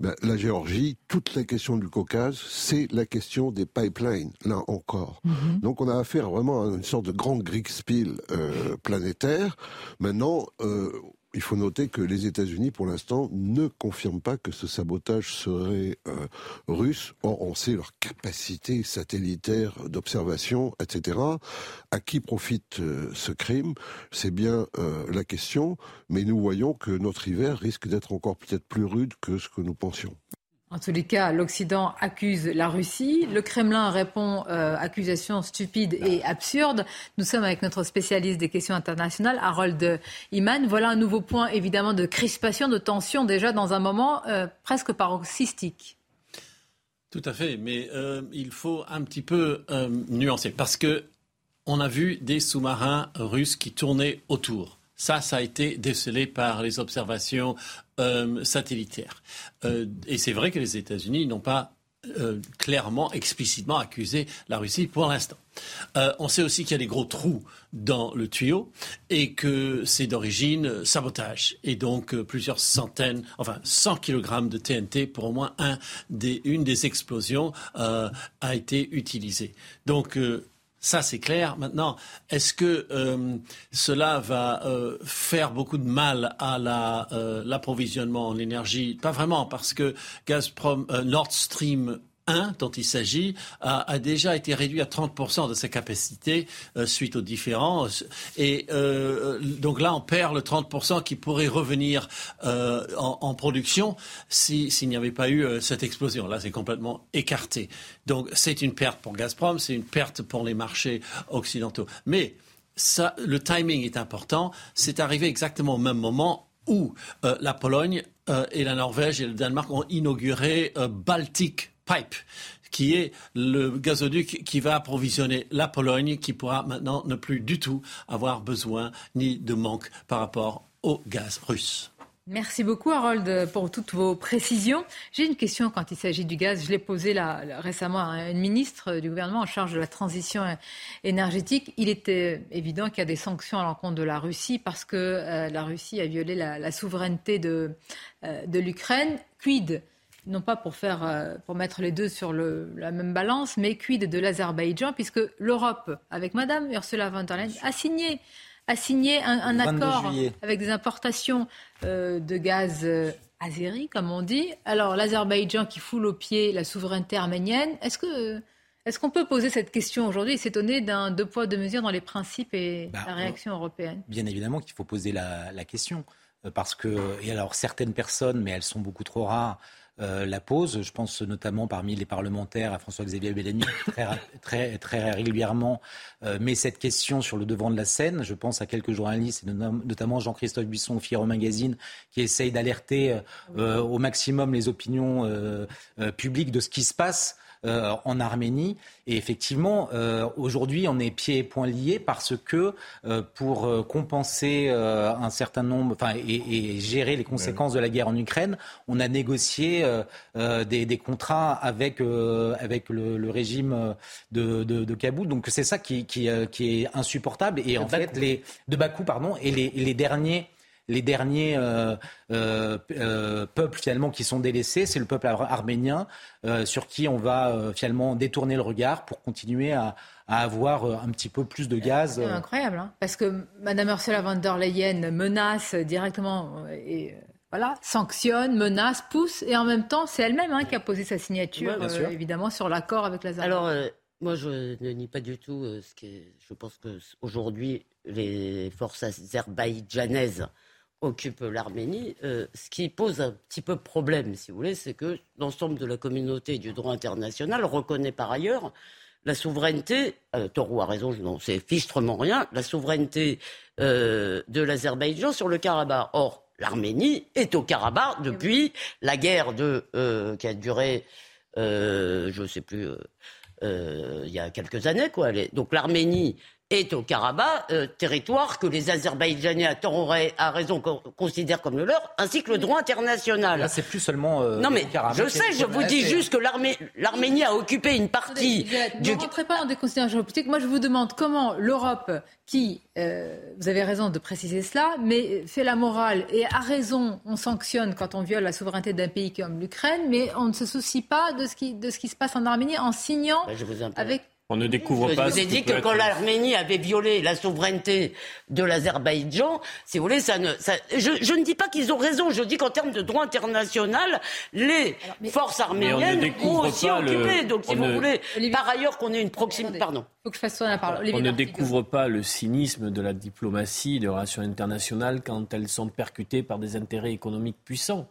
ben, la Géorgie, toute la question du Caucase, c'est la question des pipelines, là encore. Donc on a affaire vraiment à une sorte de grand Kriegspiel euh, planétaire. Maintenant, euh, il faut noter que les États-Unis, pour l'instant, ne confirment pas que ce sabotage serait euh, russe. Or, on sait leur capacité satellitaire d'observation, etc. À qui profite euh, ce crime? C'est bien euh, la question. Mais nous voyons que notre hiver risque d'être encore peut-être plus rude que ce que nous pensions. En tous les cas, l'Occident accuse la Russie. Le Kremlin répond euh, accusations stupides et absurdes. Nous sommes avec notre spécialiste des questions internationales, Harold Iman. Voilà un nouveau point, évidemment, de crispation, de tension, déjà dans un moment euh, presque paroxystique. Tout à fait, mais euh, il faut un petit peu nuancer parce que on a vu des sous-marins russes qui tournaient autour. Ça, ça a été décelé par les observations euh, satellitaires. Euh, et c'est vrai que les États-Unis n'ont pas euh, clairement, explicitement accusé la Russie pour l'instant. On sait aussi qu'il y a des gros trous dans le tuyau et que c'est d'origine sabotage. Et donc plusieurs centaines, enfin 100 kg de TNT pour au moins une des explosions a été utilisée. Donc ça, c'est clair. Maintenant, est-ce que euh, cela va euh, faire beaucoup de mal à la, euh, l'approvisionnement en énergie? Pas vraiment, parce que Gazprom, euh, Nord Stream 1 dont il s'agit a, déjà été réduit à 30% de sa capacité euh, suite aux différences. Et euh, donc là, on perd le 30% qui pourrait revenir euh, en, production s'il n'y avait pas eu cette explosion. Là, c'est complètement écarté. Donc c'est une perte pour Gazprom, c'est une perte pour les marchés occidentaux. Mais le timing est important. C'est arrivé exactement au même moment où la Pologne et la Norvège et le Danemark ont inauguré Baltic Pipe, qui est le gazoduc qui va approvisionner la Pologne, qui pourra maintenant ne plus du tout avoir besoin ni de manque par rapport au gaz russe. Merci beaucoup Harold pour toutes vos précisions. J'ai une question quand il s'agit du gaz. Je l'ai posée là, récemment à une ministre du gouvernement en charge de la transition énergétique. Il était évident qu'il y a des sanctions à l'encontre de la Russie parce que euh, la Russie a violé la, souveraineté de, euh, de l'Ukraine. Quid non pas pour, faire, euh, pour mettre les deux sur la même balance, mais quid de l'Azerbaïdjan, puisque l'Europe, avec Madame Ursula von der Leyen, a signé, a signé un, accord avec des importations euh, de gaz euh, azéri, comme on dit. Alors l'Azerbaïdjan qui foule au pied la souveraineté arménienne, est-ce que est-ce qu'on peut poser cette question aujourd'hui et s'étonner d'un deux poids, deux mesures dans les principes et bah, la réaction européenne? Bien évidemment qu'il faut poser la, la, question. Parce que, et alors certaines personnes, mais elles sont beaucoup trop rares, euh, la pose. Je pense notamment parmi les parlementaires à François-Xavier Bellamy, très, très, régulièrement euh, met cette question sur le devant de la scène. Je pense à quelques journalistes, notamment Jean-Christophe Buisson, Fierro Magazine, qui essaye d'alerter euh, au maximum les opinions publiques de ce qui se passe euh, en Arménie. Et effectivement, euh, aujourd'hui, on est pieds et poings liés parce que euh, pour compenser un certain nombre, enfin, et, gérer les conséquences de la guerre en Ukraine, on a négocié des, contrats avec avec le, régime de, de, Kaboul. Donc c'est ça qui, qui, est insupportable. Et en fait, les de Bakou, pardon, et les, les derniers les derniers euh, euh, euh, peuples finalement qui sont délaissés, c'est le peuple arménien sur qui on va finalement détourner le regard pour continuer à, avoir un petit peu plus de gaz. C'est incroyable, hein, parce que Mme Ursula von der Leyen menace directement et voilà, sanctionne, menace, pousse, et en même temps, c'est elle-même hein, qui a posé sa signature, évidemment, sur l'accord avec l'Azerbaïdjan. Alors, moi, je ne nie pas du tout ce qui est. Je pense qu'aujourd'hui, les forces azerbaïdjanaises occupe l'Arménie. Euh, ce qui pose un petit peu problème, si vous voulez, c'est que l'ensemble de la communauté du droit international reconnaît par ailleurs la souveraineté, euh, Torou a raison, je n'en sais fichtrement rien, la souveraineté euh, de l'Azerbaïdjan sur le Karabakh. Or, l'Arménie est au Karabakh depuis la guerre de, qui a duré, je ne sais plus, il y a quelques années. Quoi. Donc l'Arménie est au Karabakh, euh, territoire que les Azerbaïdjanais à tort à raison considèrent comme le leur, ainsi que le droit international. Là, c'est plus seulement. Euh, non mais je sais, je vous dis juste que l'Arménie a occupé une partie. du... Ne rentrez pas dans des considérations politiques. Moi, je vous demande comment l'Europe, qui, euh, vous avez raison de préciser cela, mais fait la morale et a raison, on sanctionne quand on viole la souveraineté d'un pays comme l'Ukraine, mais on ne se soucie pas de ce qui, de ce qui se passe en Arménie en signant ben, avec on ne découvre pas. Je vous ai dit que quand l'Arménie avait violé la souveraineté de l'Azerbaïdjan, si vous voulez, ça ne. je, ne dis pas qu'ils ont raison. Je dis qu'en termes de droit international, les forces arméniennes ont aussi occupé. Donc, si vous voulez, par ailleurs qu'on ait une proximité. Pardon. Faut que je fasse la parole. On ne découvre pas le cynisme de la diplomatie, des relations internationales quand elles sont percutées par des intérêts économiques puissants.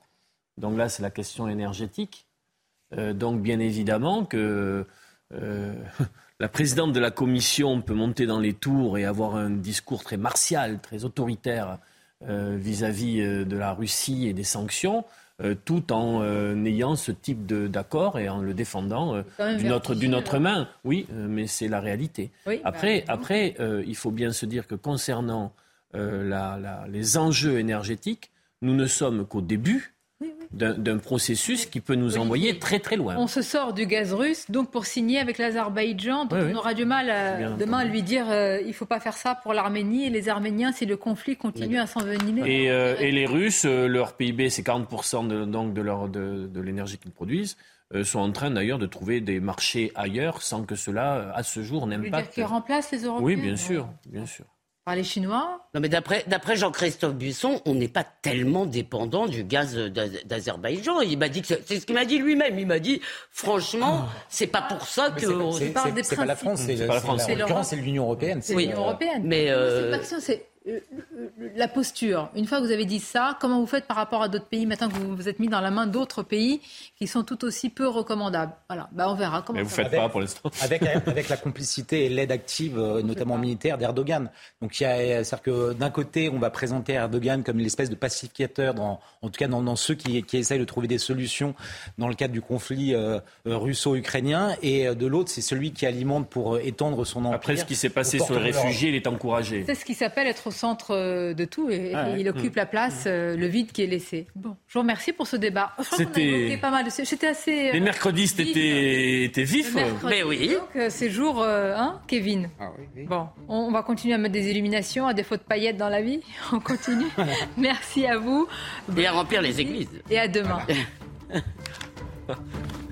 Donc là, c'est la question énergétique. Euh, donc, bien évidemment que. Euh, la présidente de la commission peut monter dans les tours et avoir un discours très martial, très autoritaire euh, vis-à-vis euh, de la Russie et des sanctions, euh, tout en ayant ce type d'accord et en le défendant d'une autre, main. Oui, mais c'est la réalité. après, bah, après il faut bien se dire que concernant les enjeux énergétiques, nous ne sommes qu'au début d'un processus qui peut nous envoyer très très loin. On se sort du gaz russe, donc pour signer avec l'Azerbaïdjan, on aura du mal euh, demain à lui dire euh, il ne faut pas faire ça pour l'Arménie et les Arméniens si le conflit continue à s'envenimer. Et, euh, et, les Russes, leur PIB, c'est 40% de, donc de, leur, de, de l'énergie qu'ils produisent sont en train d'ailleurs de trouver des marchés ailleurs sans que cela, à ce jour, n'aimpacte. Dire qu'ils remplacent les Européens Oui, bien sûr, bien sûr. Par les Chinois. Non, mais d'après, d'après Jean-Christophe Buisson, on n'est pas tellement dépendant du gaz d'Az- d'Azerbaïdjan. Il m'a dit que c'est c'est ce qu'il m'a dit lui-même. Il m'a dit, franchement, c'est pas pour ça que. c'est- pas la France, c'est C'est pas la France. C'est l'Union européenne. C'est Oui. l'Union européenne. Mais, euh, C'est la posture. Une fois que vous avez dit ça, comment vous faites par rapport à d'autres pays maintenant que vous vous êtes mis dans la main d'autres pays qui sont tout aussi peu recommandables? Voilà, bah, on verra comment Mais vous ça faites pas pour l'instant. Avec, avec la complicité et l'aide active, euh, notamment militaire, d'Erdogan. Donc, il y a, c'est-à-dire que d'un côté, on va présenter Erdogan comme l'espèce de pacificateur, dans, en tout cas dans, dans ceux qui, qui essayent de trouver des solutions dans le cadre du conflit euh, euh, russo-ukrainien, et de l'autre, c'est celui qui alimente pour étendre son empire. Après ce qui s'est passé sur les réfugiés, il est encouragé. C'est ce qui s'appelle être au centre euh, de tout et, Ah il occupe Mm. la place, euh, le vide qui est laissé. Bon, je vous remercie pour ce débat. Je crois qu'on a C'était- évoqué pas mal de C'était assez. Les euh, mercredis, vif. étaient étaient vifs. Le mercredi, Donc, euh, ces jours, euh, hein, Kevin Bon, on, on va continuer à mettre des illuminations, à défaut de paillettes dans la vie. On continue. Merci à vous. Et à remplir les églises. Et à demain.